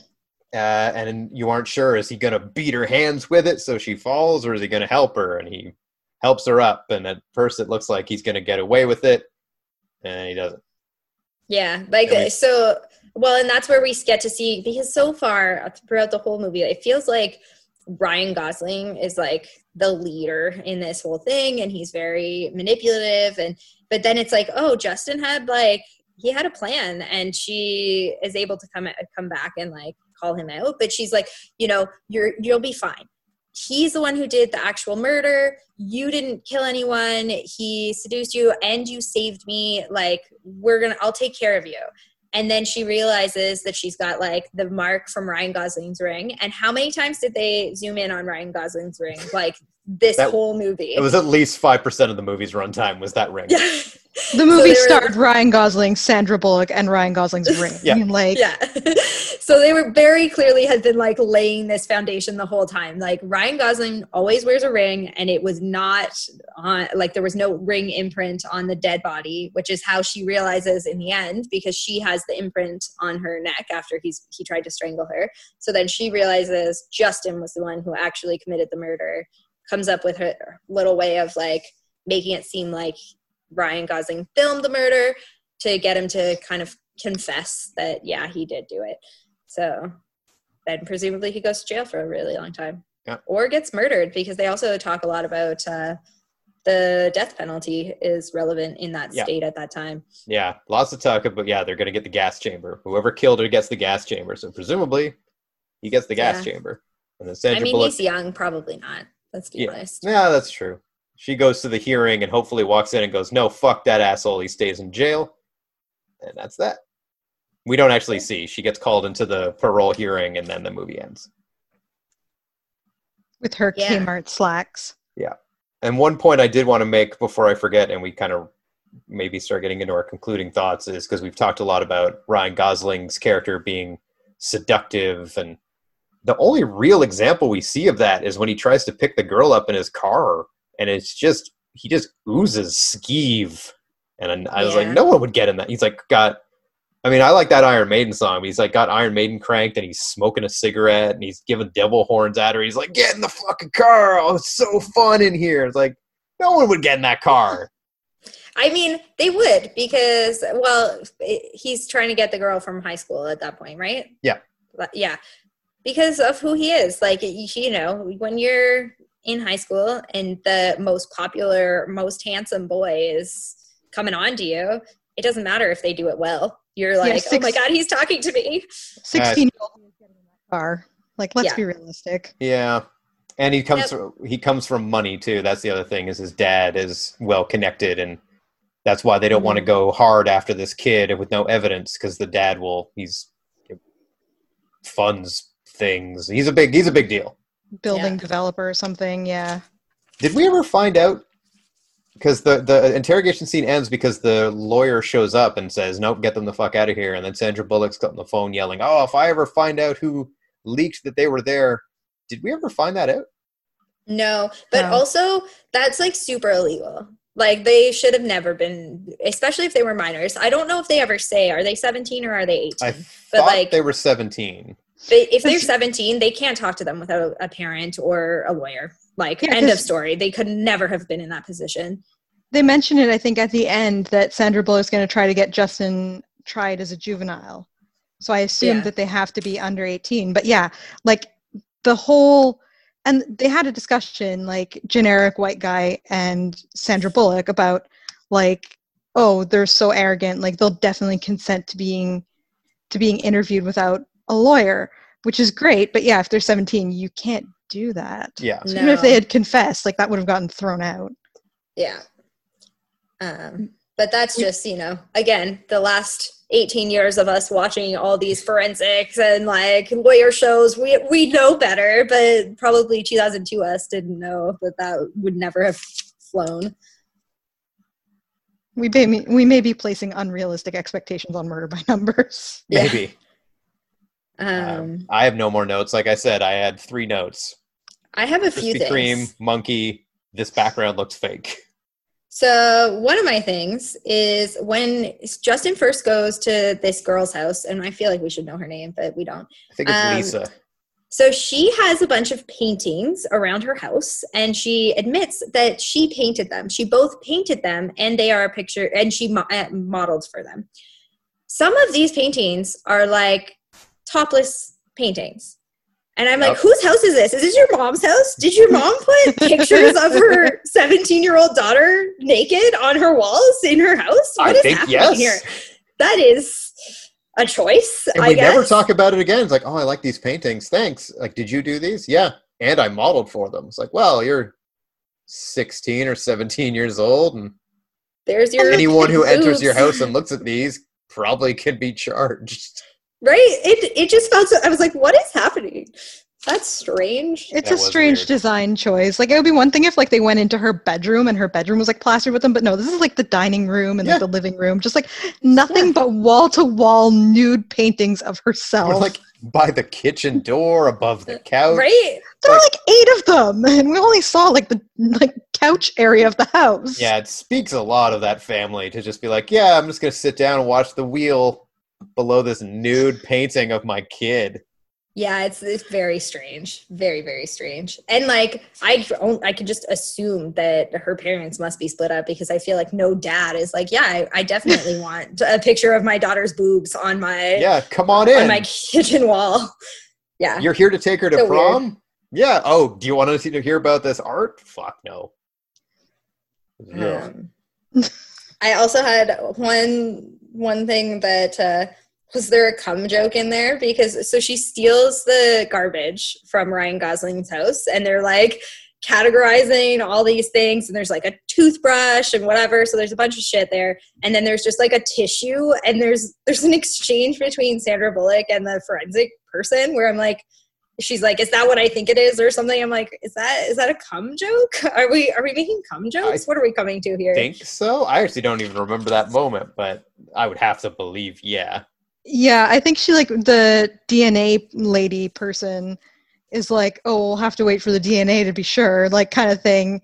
uh, and you aren't sure is he gonna beat her hands with it so she falls, or is he gonna help her? And he helps her up, and at first it looks like he's gonna get away with it, and he doesn't. Yeah, like I mean- so. Well, and that's where we get to see because so far throughout the whole movie, it feels like Ryan Gosling is like the leader in this whole thing, and he's very manipulative. And but then it's like, oh, Justin had like he had a plan, and she is able to come come back and like call him out. But she's like, you know, you're you'll be fine. He's the one who did the actual murder. You didn't kill anyone. He seduced you and you saved me. Like, we're gonna, I'll take care of you. And then she realizes that she's got like the mark from Ryan Gosling's ring. And how many times did they zoom in on Ryan Gosling's ring? Like this That- whole movie. It was at least five percent of the movie's runtime was that ring. yeah. The movie they were- starred Ryan Gosling, Sandra Bullock, and Ryan Gosling's ring. Yeah. Like, yeah. so they were very clearly had been like laying this foundation the whole time. Like Ryan Gosling always wears a ring, and it was not on like there was no ring imprint on the dead body, which is how she realizes in the end because she has the imprint on her neck after he's he tried to strangle her. So then she realizes Justin was the one who actually committed the murder. Comes up with her little way of like making it seem like Ryan Gosling filmed the murder to get him to kind of confess that yeah he did do it so then presumably he goes to jail for a really long time Yeah. or gets murdered because they also talk a lot about uh, the death penalty is relevant in that Yeah. state at that time Yeah, lots of talk about yeah, they're gonna get the gas chamber. Whoever killed her gets the gas chamber. So presumably, he gets the gas Yeah. chamber. And then i mean Bullock. he's young probably not let's be Yeah. honest Yeah, that's true. She goes to the hearing and hopefully walks in and goes, "No, fuck that asshole. He stays in jail." And that's that. We don't actually see. She gets called into the parole hearing, and then the movie ends. with her Yeah. Kmart slacks. Yeah. And one point I did want to make before I forget, and we kind of maybe start getting into our concluding thoughts, is because we've talked a lot about Ryan Gosling's character being seductive, and the only real example we see of that is when he tries to pick the girl up in his car, and it's just he just oozes skeeve, and I was like, no one would get in that. He's like got. I mean, I like that Iron Maiden song. He's like got Iron Maiden cranked, and he's smoking a cigarette, and he's giving devil horns at her. He's like, "Get in the fucking car! Oh, it's so fun in here." It's like no one would get in that car. i mean they would because well it, he's trying to get the girl from high school at that point right Yeah. Yeah because of who he is like you know when you're in high school and the most popular most handsome boy is coming on to you it doesn't matter if they do it well you're like oh six- my god he's talking to me 16 year old in car. Like, let's Yeah. be realistic. Yeah, and he comes Yep. from, he comes from money too. That's the other thing is his dad is well connected, and that's why they don't want to mm-hmm. go hard after this kid with no evidence because the dad will he's funds things. He's a big he's a big deal. Building Yeah. developer or something. Yeah. Did we ever find out? Because the the interrogation scene ends because the lawyer shows up and says, "Nope, get them the fuck out of here." And then Sandra Bullock's got on the phone yelling, "Oh, if I ever find out who leaked that they were there." Did we ever find that out? no but No. also that's like super illegal like they should have never been especially if they were minors i don't know if they ever say are they 17 or are they 18 I But, thought like- they were seventeen. But if they're 17, they can't talk to them without a parent or a lawyer. Like, Yeah, end of story. They could never have been in that position. they mentioned it, I think, at the end that Sandra Bullock is going to try to get Justin tried as a juvenile. So I assume Yeah. that they have to be under 18. But yeah, like the whole, and they had a discussion, like generic white guy and Sandra Bullock, about like, oh, they're so arrogant. Like they'll definitely consent to being to being interviewed without a lawyer, which is great. But yeah, if they're 17, you can't do that. Yeah. So even if they had confessed, like that would have gotten thrown out. Yeah. Um, but that's just, you know, again, the last 18 years of us watching all these forensics and like lawyer shows, we we know better, but probably 2002 us didn't know that that would never have flown. We may be, we may be placing unrealistic expectations on murder by numbers. Yeah. Maybe. Um, Um, I have no more notes. Like I said, I had three notes. I have a few things. Kreme, monkey. This background looks fake. So one of my things is when Justin first goes to this girl's house, and I feel like we should know her name, but we don't. I think it's Um, Lisa. So she has a bunch of paintings around her house, and she admits that she painted them. She both painted them, and they are a picture, and she mo- uh, modeled for them. Some of these paintings are like topless paintings. And I'm like, whose house is this? Is this your mom's house? Did your mom put pictures of her 17 year old daughter naked on her walls in her house? I What is think happening yes. here? That is a choice. And I we guess. never talk about it again. It's like, oh, I like these paintings. Thanks. Like, did you do these? Yeah. And I modeled for them. It's like, well, you're 16 or 17 years old, and There's your anyone who enters your house and looks at these probably can be charged. Right it it just felt so i was like what is happening that's strange It's That a strange weird. design choice. Like it would be one thing if like they went into her bedroom and her bedroom was like plastered with them, but no, this is like the dining room and Yeah. like the living room, just like nothing Yeah. but wall to wall nude paintings of herself. Or like by the kitchen door, above the couch. right there are like eight of them, and we only saw like the like couch area of the house. Yeah, it speaks a lot of that family to just be like, yeah, I'm just going to sit down and watch the wheel below this nude painting of my kid. yeah it's it's very strange very very strange and like i i could just assume that her parents must be split up because i feel like no dad is like yeah i, I definitely want a picture of my daughter's boobs on my Yeah, come on on in. my kitchen wall yeah You're here to take her to So weird. prom? Yeah. Oh, do you want to see to hear about this art? Fuck no. Ugh. Um, I also had one one thing that uh, was there a cum joke in there? Because so she steals the garbage from Ryan Gosling's house and they're like categorizing all these things and there's like a toothbrush and whatever. So there's a bunch of shit there. And then there's just like a tissue and there's there's an exchange between Sandra Bullock and the forensic person where I'm like she's like is that what I think it is or something I'm like is that is that a cum joke are we are we making cum jokes what are we coming to here think so. I actually don't even remember that moment, but I would have to believe, yeah. Yeah, I think she like the DNA lady person is like, oh, we'll have to wait for the DNA to be sure, like kind of thing.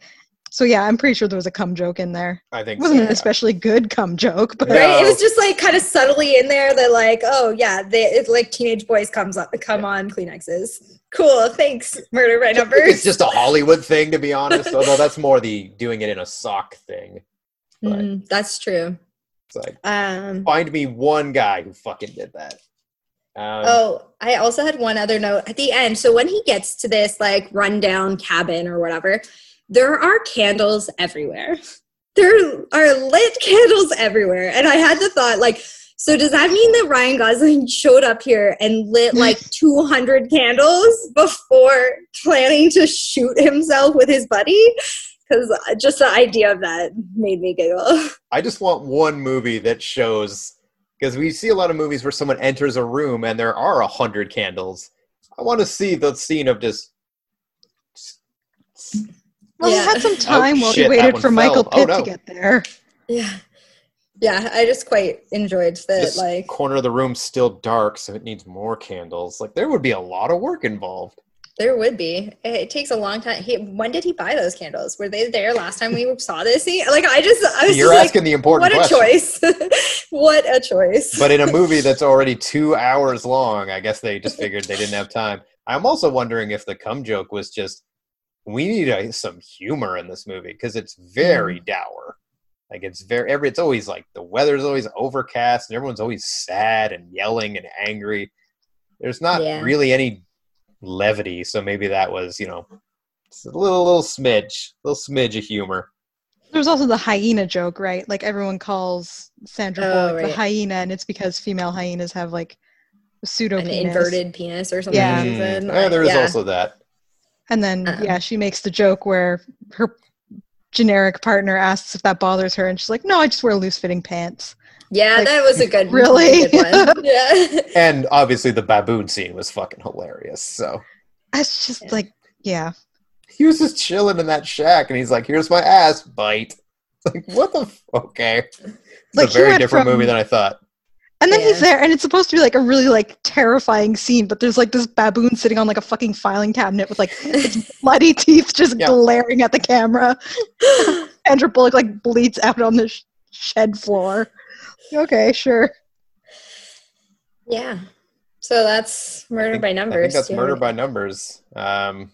So yeah, I'm pretty sure there was a cum joke in there. I think It wasn't so, an yeah. especially good cum joke, but Yeah. right? It was just like kind of subtly in there that like, oh yeah, they it's like teenage boys comes up come on Kleenexes. Cool, thanks. Murder by It's just a Hollywood thing, to be honest. Although that's more the doing it in a sock thing. Mm, that's true. it's like, Um find me one guy who fucking did that. Um, Oh, I also had one other note at the end. So when he gets to this like rundown cabin or whatever, there are candles everywhere. There are lit candles everywhere. And I had the thought, like, so does that mean that Ryan Gosling showed up here and lit mm. like 200 candles before planning to shoot himself with his buddy? Because just the idea of that made me giggle. I just want one movie that shows because we see a lot of movies where someone enters a room and there are a hundred candles. I want to see the scene of just. Well, Yeah. he had some oh, time while Oh, shit, he waited one for Michael fell. Oh, Pitt no. to get there. Yeah. Yeah, I just quite enjoyed that. This Like, corner of the room's still dark, so it needs more candles. Like there would be a lot of work involved. There would be. It, it takes a long time. He, when did he buy those candles? Were they there last time we saw this scene? Like I just, I was You're just asking like, the important what a question. choice! what a choice! But in a movie that's already two hours long, I guess they just figured they didn't have time. I'm also wondering if the cum joke was just we need a, some humor in this movie because it's very Mm. dour. Like it's very every it's always like the weather's always overcast and everyone's always sad and yelling and angry. There's not Yeah. really any levity, so maybe that was, you know, a little little smidge, little smidge of humor. There's also the hyena joke, right? Like everyone calls Sandra Oh, Bullock the hyena, and it's because female hyenas have like pseudo An inverted penis or something. Yeah. she said. Mm, yeah, there is Yeah. also that. And then Uh-uh. yeah, she makes the joke where her generic partner asks if that bothers her, and she's like, "No, I just wear loose fitting pants." Yeah, Like, that was a good, really? good one. Yeah. And obviously the baboon scene was fucking hilarious. So It's just Yeah. like, yeah, he was just chilling in that shack and he's like, Here's my ass bite. Like, what the f- okay. It's Like, a very different from- movie than I thought. And then he's there, and it's supposed to be like a really like terrifying scene, but there's like this baboon sitting on like a fucking filing cabinet with like its bloody teeth just Yeah. glaring at the camera. Sandra Bullock like bleeds out on the sh- shed floor. Okay, sure. yeah. So that's I Murder think- by I Numbers. think that's Yeah. murder by numbers. Um,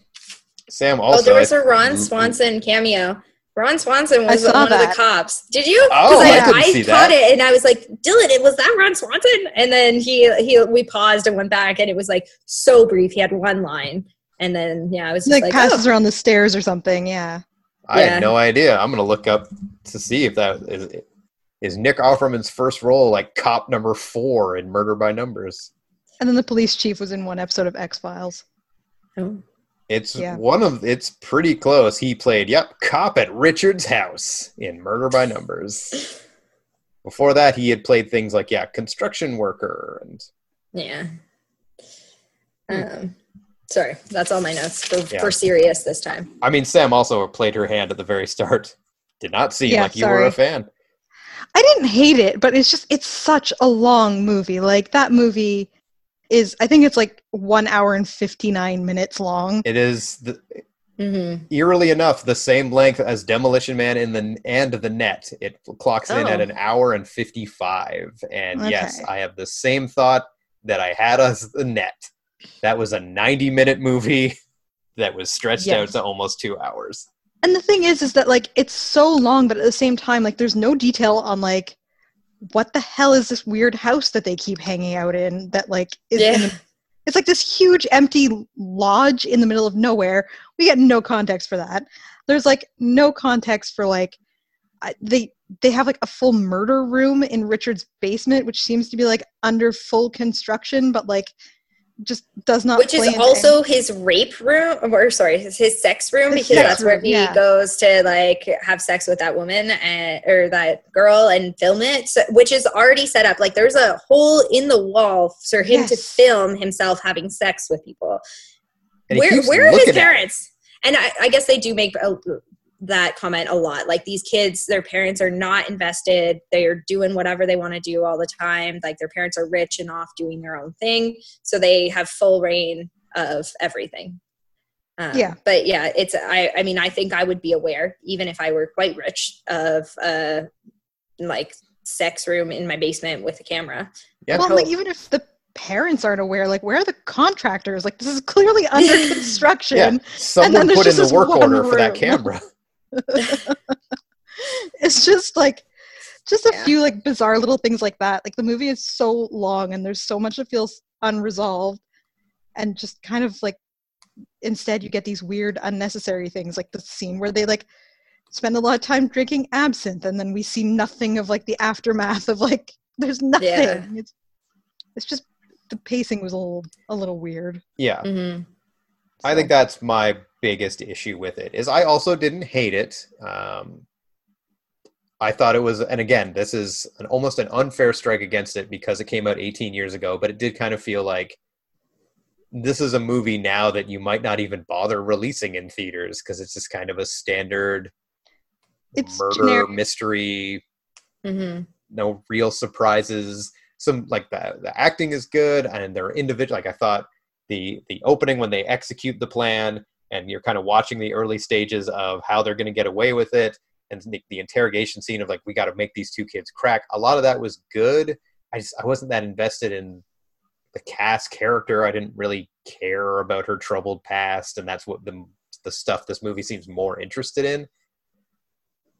Sam also. oh, there was I- a Ron Swanson cameo. Ron Swanson was saw one of the cops. Did you? Oh, 'Cause I I, didn't I caught that. it and I was like, Dylan, it was that Ron Swanson? And then he he we paused and went back and it was like so brief. He had one line. And then yeah, I was just like, like, passes oh. around the stairs or something. Yeah. I Yeah. had no idea. I'm gonna look up to see if that is is Nick Offerman's first role like cop number four in Murder by Numbers. And then the police chief was in one episode of X Files. Oh. It's Yeah. one of it's pretty close. He played yep cop at Richard's house in Murder by Numbers. Before that, he had played things like yeah construction worker and Yeah. Hmm. Um, sorry, that's all my notes for, Yeah. for serious this time. I mean Sam also played her hand at the very start. Did not seem Yeah, like you were a fan. I didn't hate it, but it's just it's such a long movie. Like that movie is I think it's like one hour and fifty nine minutes long. It is the, hmm eerily enough the same length as Demolition Man in the and the Net. It clocks in at Oh. an hour and fifty five. And yes, I have the same thought that I had as the Net. That was a ninety minute movie that was stretched out to almost two hours. And the thing is is that like it's so long, but at the same time, like there's no detail on like what the hell is this weird house that they keep hanging out in that like is in Yeah. the- it's like this huge empty lodge in the middle of nowhere. We get no context for that. There's like no context for like they they have like a full murder room in Richard's basement, which seems to be like under full construction, but like just does not. Which is play into also his rape room, or sorry, his, his sex room, His because sex that's where he yeah. goes to like have sex with that woman and, or that girl and film it, so, which is already set up. Like there's a hole in the wall for him to film himself having sex with people. Where where are his parents? And I, I guess they do make a, that comment a lot. Like these kids, their parents are not invested. They are doing whatever they want to do all the time. Like their parents are rich and off doing their own thing, so they have full reign of everything. Um, Yeah. but yeah, it's. I. I mean, I think I would be aware, even if I were quite rich, of uh, like sex room in my basement with a camera. Yeah. well, like even if the parents aren't aware, like where are the contractors? Like this is clearly under construction. Yeah, someone there's put in the work one order for that camera. It's just like just a Yeah. few like bizarre little things like that. Like the movie is so long and there's so much that feels unresolved and just kind of like instead you get these weird unnecessary things like the scene where they like spend a lot of time drinking absinthe and then we see nothing of like the aftermath of like there's nothing. Yeah. It's it's just the pacing was a little a little weird. Yeah. Mhm. I think that's my biggest issue with it is I also didn't hate it. Um, I thought it was, and again, this is an almost an unfair strike against it because it came out 18 years ago, but it did kind of feel like this is a movie now that you might not even bother releasing in theaters because it's just kind of a standard It's murder generic. mystery, Mhm. no real surprises. Some like the the acting is good, and they're individual. Like I thought the the opening when they execute the plan, and you're kind of watching the early stages of how they're going to get away with it, and the, the interrogation scene of like we got to make these two kids crack. A lot of that was good. I just I wasn't that invested in the cast character. I didn't really care about her troubled past, and that's what the the stuff this movie seems more interested in.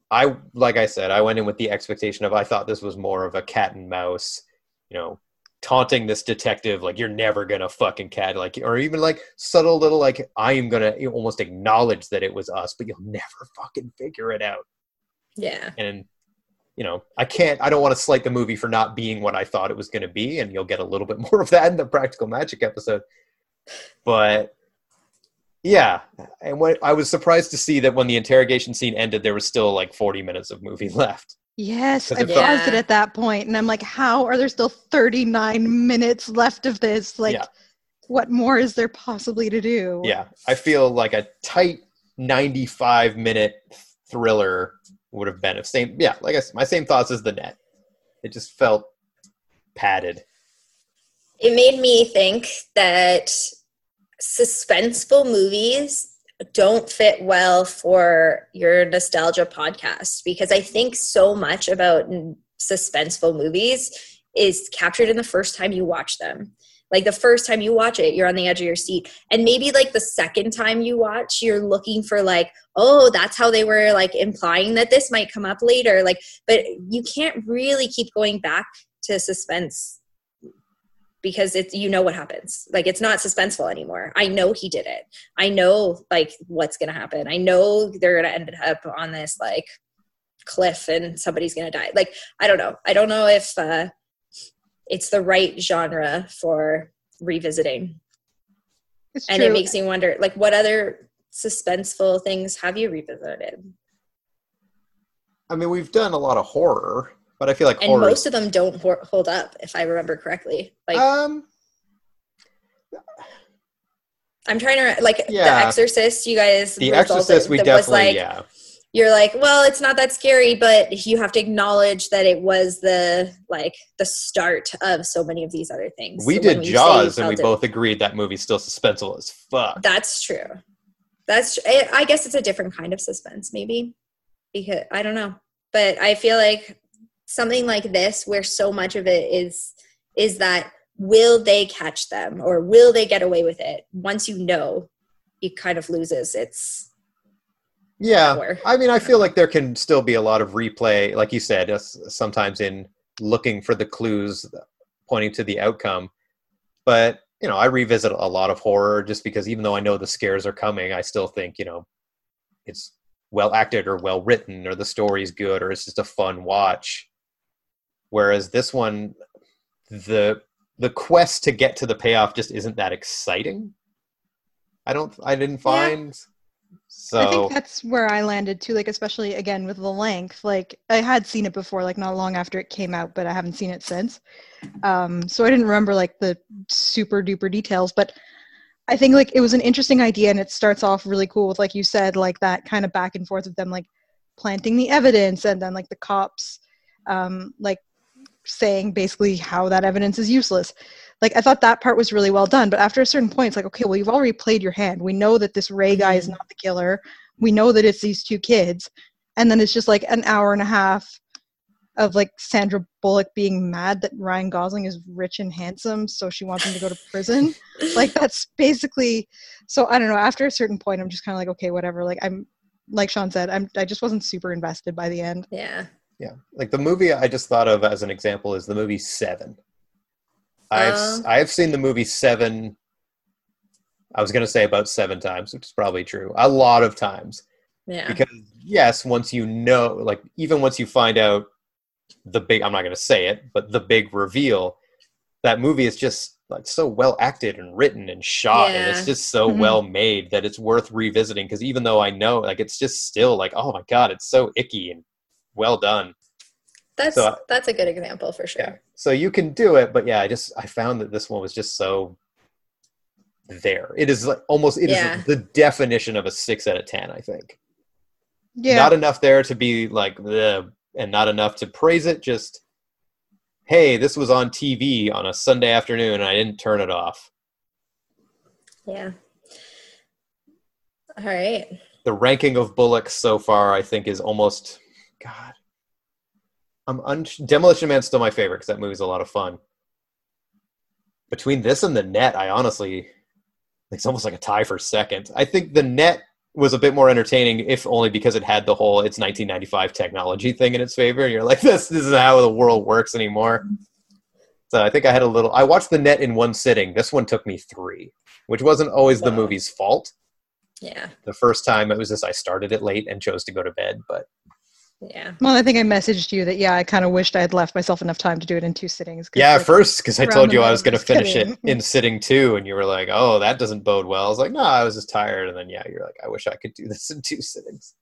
I like I said, I went in with the expectation of I thought this was more of a cat and mouse, you know, taunting this detective like you're never gonna fucking cat like or even like subtle little like I am gonna almost acknowledge that it was us, but you'll never fucking figure it out. Yeah. And you know, I can't I don't want to slight the movie for not being what I thought it was gonna be, and you'll get a little bit more of that in the practical magic episode. But yeah, and when I was surprised to see that when the interrogation scene ended, there was still like 40 minutes of movie left. Yes, I paused felt- it at that point, and I'm like, how are there still 39 minutes left of this? Like, Yeah. what more is there possibly to do? Yeah, I feel like a tight 95 minute thriller would have been of same. Yeah, like I said, my same thoughts as the net. It just felt padded. It made me think that suspenseful movies don't fit well for your nostalgia podcast because I think so much about suspenseful movies is captured in the first time you watch them. Like the first time you watch it, you're on the edge of your seat. And maybe like the second time you watch, you're looking for like, oh, that's how they were like implying that this might come up later. Like, but you can't really keep going back to suspense because it's you know what happens. Like it's not suspenseful anymore. I know he did it. I know like what's gonna happen. I know they're gonna end up on this like cliff and somebody's gonna die. Like i don't know. I don't know if uh it's the right genre for revisiting. It's and it makes me wonder like what other suspenseful things have you revisited? I mean, we've done a lot of horror, but I feel like and horror. most of them don't hold up if i remember correctly like um, i'm trying to like the exorcist you guys The Exorcist, we definitely was like yeah. you're like, well, it's not that scary, but you have to acknowledge that it was the like the start of so many of these other things. We So did when you say Jaws, and we it- both agreed that movie's still suspenseful as fuck. That's true. That's. I I guess it's a different kind of suspense, maybe, because I don't know, but I feel like something like this, where so much of it is is that will they catch them or will they get away with it? Once you know, it kind of loses its Yeah, power. I mean, I feel like there can still be a lot of replay, like you said, sometimes in looking for the clues pointing to the outcome. But you know, I revisit a lot of horror just because even though I know the scares are coming, I still think you know it's well acted or well written or the story's good or it's just a fun watch. Whereas this one, the the quest to get to the payoff just isn't that exciting. I don't. I didn't find. So I think that's where I landed too, like especially again with the length. Like I had seen it before, like not long after it came out, but I haven't seen it since. Um, so I didn't remember like the super duper details, but I think like it was an interesting idea and it starts off really cool with like you said, like that kind of back and forth of them like planting the evidence and then like the cops um like saying basically how that evidence is useless. Like I thought that part was really well done, but after a certain point, it's like, okay, well, you've already played your hand. We know that this Ray guy is Mhm. not the killer. We know that it's these two kids, and then it's just like an hour and a half of like Sandra Bullock being mad that Ryan Gosling is rich and handsome, so she wants him to go to prison. like that's basically. So I don't know. After a certain point, I'm just kind of like, okay, whatever. Like I'm, like Sean said, I'm. I just wasn't super invested by the end. yeah. Yeah, like the movie I just thought of as an example is the movie Seven. I've Uh. I've seen the movie Seven. I was going to say about seven times, which is probably true. A lot of times Yeah. because yes, once you know, like even once you find out the big, I'm not going to say it, but the big reveal, that movie is just like so well acted and written and shot, and it's just so Mhm. well made that it's worth revisiting. Because even though I know, like, it's just still like, oh my god, it's so icky and well done. That's So- that's a good example for sure. Yeah. So you can do it, but yeah, I just I found that this one was just so there. It is like almost it is Yeah. the definition of a six out of ten. I think Yeah. not enough there to be like the and not enough to praise it. Just hey, this was on TV on a Sunday afternoon, and I didn't turn it off. Yeah. All right. The ranking of Bullocks so far, I think, is almost God. I'm un- Demolition Man's still my favorite because that movie's a lot of fun. Between this and the Net, I honestly, it's almost like a tie for second. I think the Net was a bit more entertaining, if only because it had the whole it's 1995 technology thing in its favor. And you're like, this this is how the world works anymore. So I think I had a little. I watched the net in one sitting. This one took me three, which wasn't always the movie's fault. Yeah. The first time it was just I started it late and chose to go to bed, but Yeah. Well, I think I messaged you that yeah, I kind of wished I had left myself enough time to do it in two sittings. 'cause, yeah, at like, first because I told you I was going to just finish it in sitting two, and you were like, "Oh, that doesn't bode well." I was like, "No, I was just tired." And then yeah, you're like, "I wish I could do this in two sittings."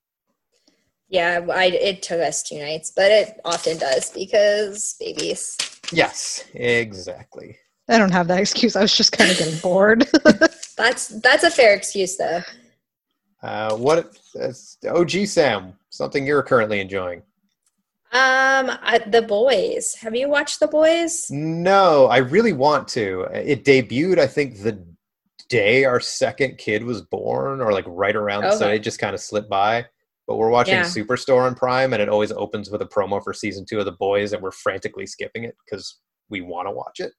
Yeah. I, it took us two nights, but it often does because babies. Yes, exactly. I don't have that excuse. I was just kind of getting bored. That's that's a fair excuse though. Uh, what that's OG Sam? Something you're currently enjoying? Um, I, the boys. Have you watched the boys? No, I really want to. It debuted, I think, the day our second kid was born, or like right around. So it just kind of slipped by. But we're watching Yeah. Superstore on Prime, and it always opens with a promo for season two of The Boys, and we're frantically skipping it because we want to watch it.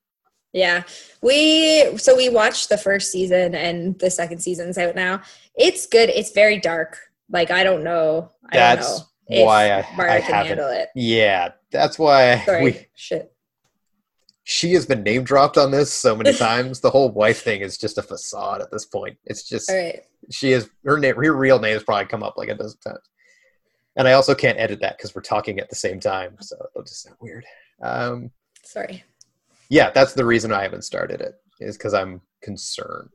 Yeah, we so we watched the first season and the second season's out now. It's good. It's very dark. Like I don't know. I That's don't know why I, Mara I can haven't. handle it. Yeah, that's why Sorry, we. shit. She has been name dropped on this so many times. The whole wife thing is just a facade at this point. It's just All right. she is her name. Her real name has probably come up like a dozen times. And I also can't edit that because we're talking at the same time, so it'll just sound weird. Um, Sorry. yeah, that's the reason I haven't started it is because I'm concerned.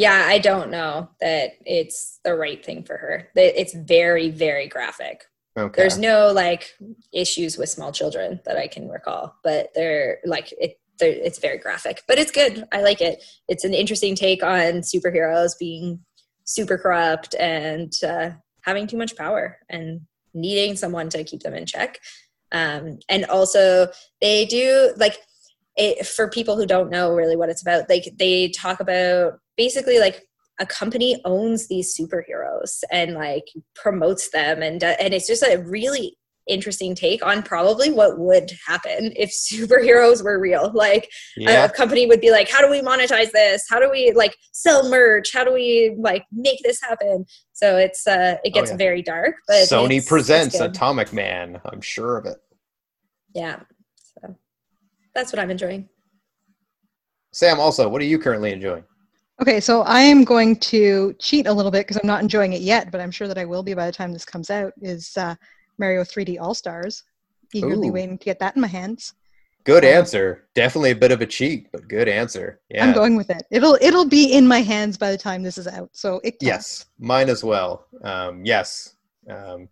Yeah, I don't know that it's the right thing for her. It's very, very graphic. Okay. There's no like issues with small children that I can recall, but they're like it. They're, it's very graphic, but it's good. I like it. It's an interesting take on superheroes being super corrupt and uh, having too much power and needing someone to keep them in check. Um, and also, they do like it, for people who don't know really what it's about. Like they talk about basically like a company owns these superheroes and like promotes them and and it's just a really interesting take on probably what would happen if superheroes were real like a- yeah. a company would be like how do we monetize this how do we like sell merch how do we like make this happen so it's uh it gets Oh, yeah. very dark but Sony presents. Atomic Man. I'm sure of it. yeah that's what i'm enjoying Sam, also, what are you currently enjoying? okay, so I am going to cheat a little bit because I'm not enjoying it yet, but I'm sure that I will be by the time this comes out. Is uh, Mario 3D All Stars? Eagerly Ooh. waiting to get that in my hands. Good Oh. answer. Definitely a bit of a cheat, but good answer. Yeah. I'm going with it. It'll it'll be in my hands by the time this is out. So it counts. Yes, mine as well. Um, yes, um,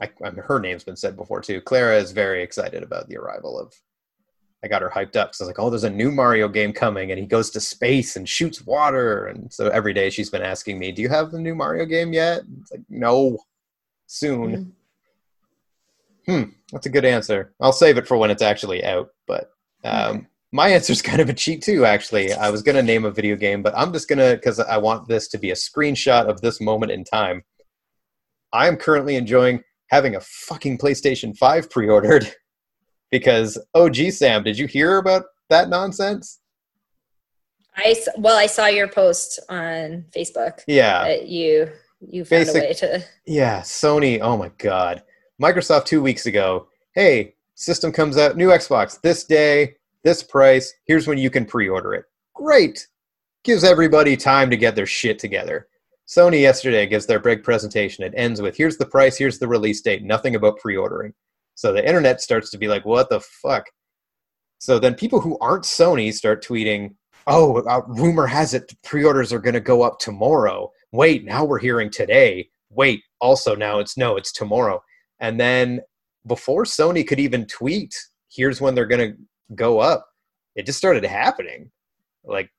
I, I mean, her name's been said before too. Clara is very excited about the arrival of. I got her hyped up. So I was like, "Oh, there's a new Mario game coming, and he goes to space and shoots water." And so every day she's been asking me, "Do you have the new Mario game yet?" It's like, "No, soon." Mhm. Hmm, that's a good answer. I'll save it for when it's actually out. But um, Okay. my answer's kind of a cheat too. Actually, I was gonna name a video game, but I'm just gonna because I want this to be a screenshot of this moment in time. I am currently enjoying having a fucking PlayStation 5 pre-ordered because oh gee Sam, did you hear about that nonsense? i well i saw your post on facebook Yeah. you you found Basic- a way to Yeah, Sony. Oh my God. Microsoft two weeks ago. Hey, system comes out, new Xbox this day, this price. Here's when you can pre order it. Great. Gives everybody time to get their shit together. Sony yesterday gives their big presentation. It ends with here's the price, here's the release date, nothing about pre ordering. So the internet starts to be like, what the fuck? So then people who aren't Sony start tweeting, oh, uh, rumor has it pre orders are going to go up tomorrow. Wait, now we're hearing today. Wait, also now it's no, it's tomorrow. And then before Sony could even tweet, here's when they're going to go up, it just started happening. Like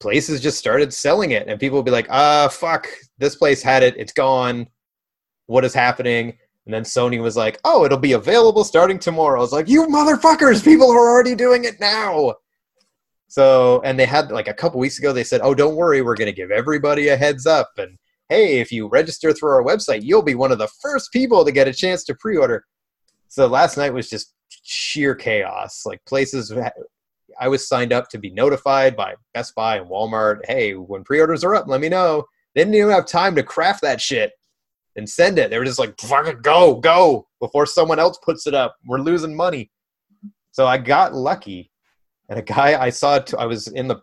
places just started selling it, and people would be like, ah, fuck, this place had it, it's gone. What is happening? And then Sony was like, oh, it'll be available starting tomorrow. I was like, you motherfuckers, people are already doing it now. So, and they had like a couple weeks ago, they said, oh, don't worry, we're going to give everybody a heads up. And hey, if you register through our website, you'll be one of the first people to get a chance to pre order. So last night was just sheer chaos. Like places, I was signed up to be notified by Best Buy and Walmart. Hey, when pre orders are up, let me know. They didn't even have time to craft that shit and send it. They were just like, go, go before someone else puts it up. We're losing money. So I got lucky. And a guy I saw, I was in the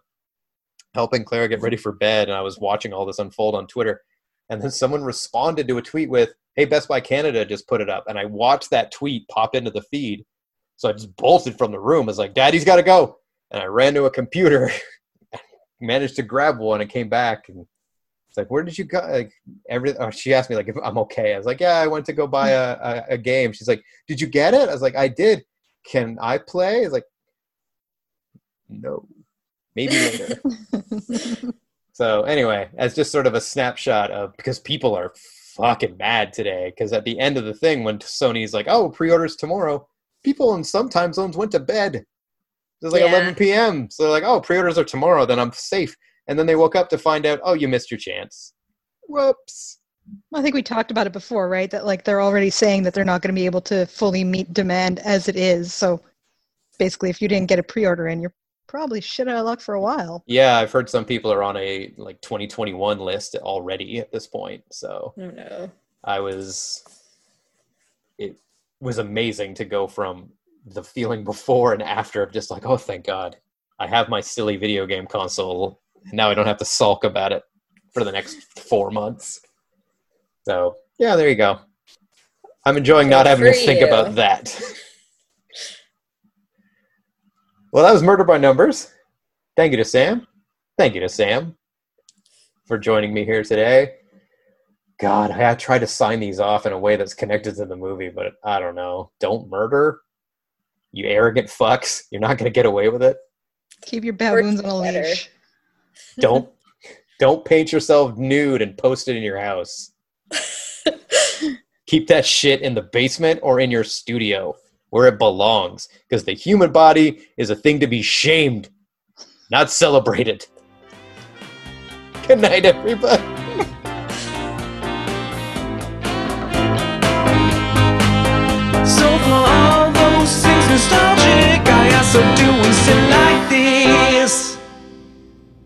helping Clara get ready for bed and I was watching all this unfold on Twitter. And then someone responded to a tweet with, Hey, Best Buy Canada just put it up. And I watched that tweet pop into the feed. So I just bolted from the room. I was like, Daddy's got to go. And I ran to a computer, managed to grab one, and came back. And it's like, where did you go? Like, every, oh, she asked me like if I'm okay. I was like, yeah, I went to go buy a, a, a game. She's like, did you get it? I was like, I did. Can I play? I was like, no, maybe later. So anyway, as just sort of a snapshot of because people are fucking mad today because at the end of the thing when Sony's like, "Oh, pre-orders tomorrow," people in some time zones went to bed. It was like Yeah. 11 p.m. So they're like, "Oh, pre-orders are tomorrow, then I'm safe." And then they woke up to find out, "Oh, you missed your chance." Whoops. I think we talked about it before, right? That like they're already saying that they're not going to be able to fully meet demand as it is. So basically, if you didn't get a pre-order in, you're probably shit out of luck for a while. Yeah, I've heard some people are on a like 2021 list already at this point. So Oh no. I was it was amazing to go from the feeling before and after of just like, oh thank God. I have my silly video game console and now I don't have to sulk about it for the next four months. So yeah, there you go. I'm enjoying not having to think you. about that. well, that was Murder by Numbers. Thank you to Sam. Thank you to Sam for joining me here today. God, I, I tried to sign these off in a way that's connected to the movie, but I don't know. Don't murder, you arrogant fucks. You're not going to get away with it. Keep your baboons on a leash don't don't paint yourself nude and post it in your house. Keep that shit in the basement or in your studio where it belongs because the human body is a thing to be shamed, not celebrated. Good night, everybody. So for all those things nostalgic, I also do We still like.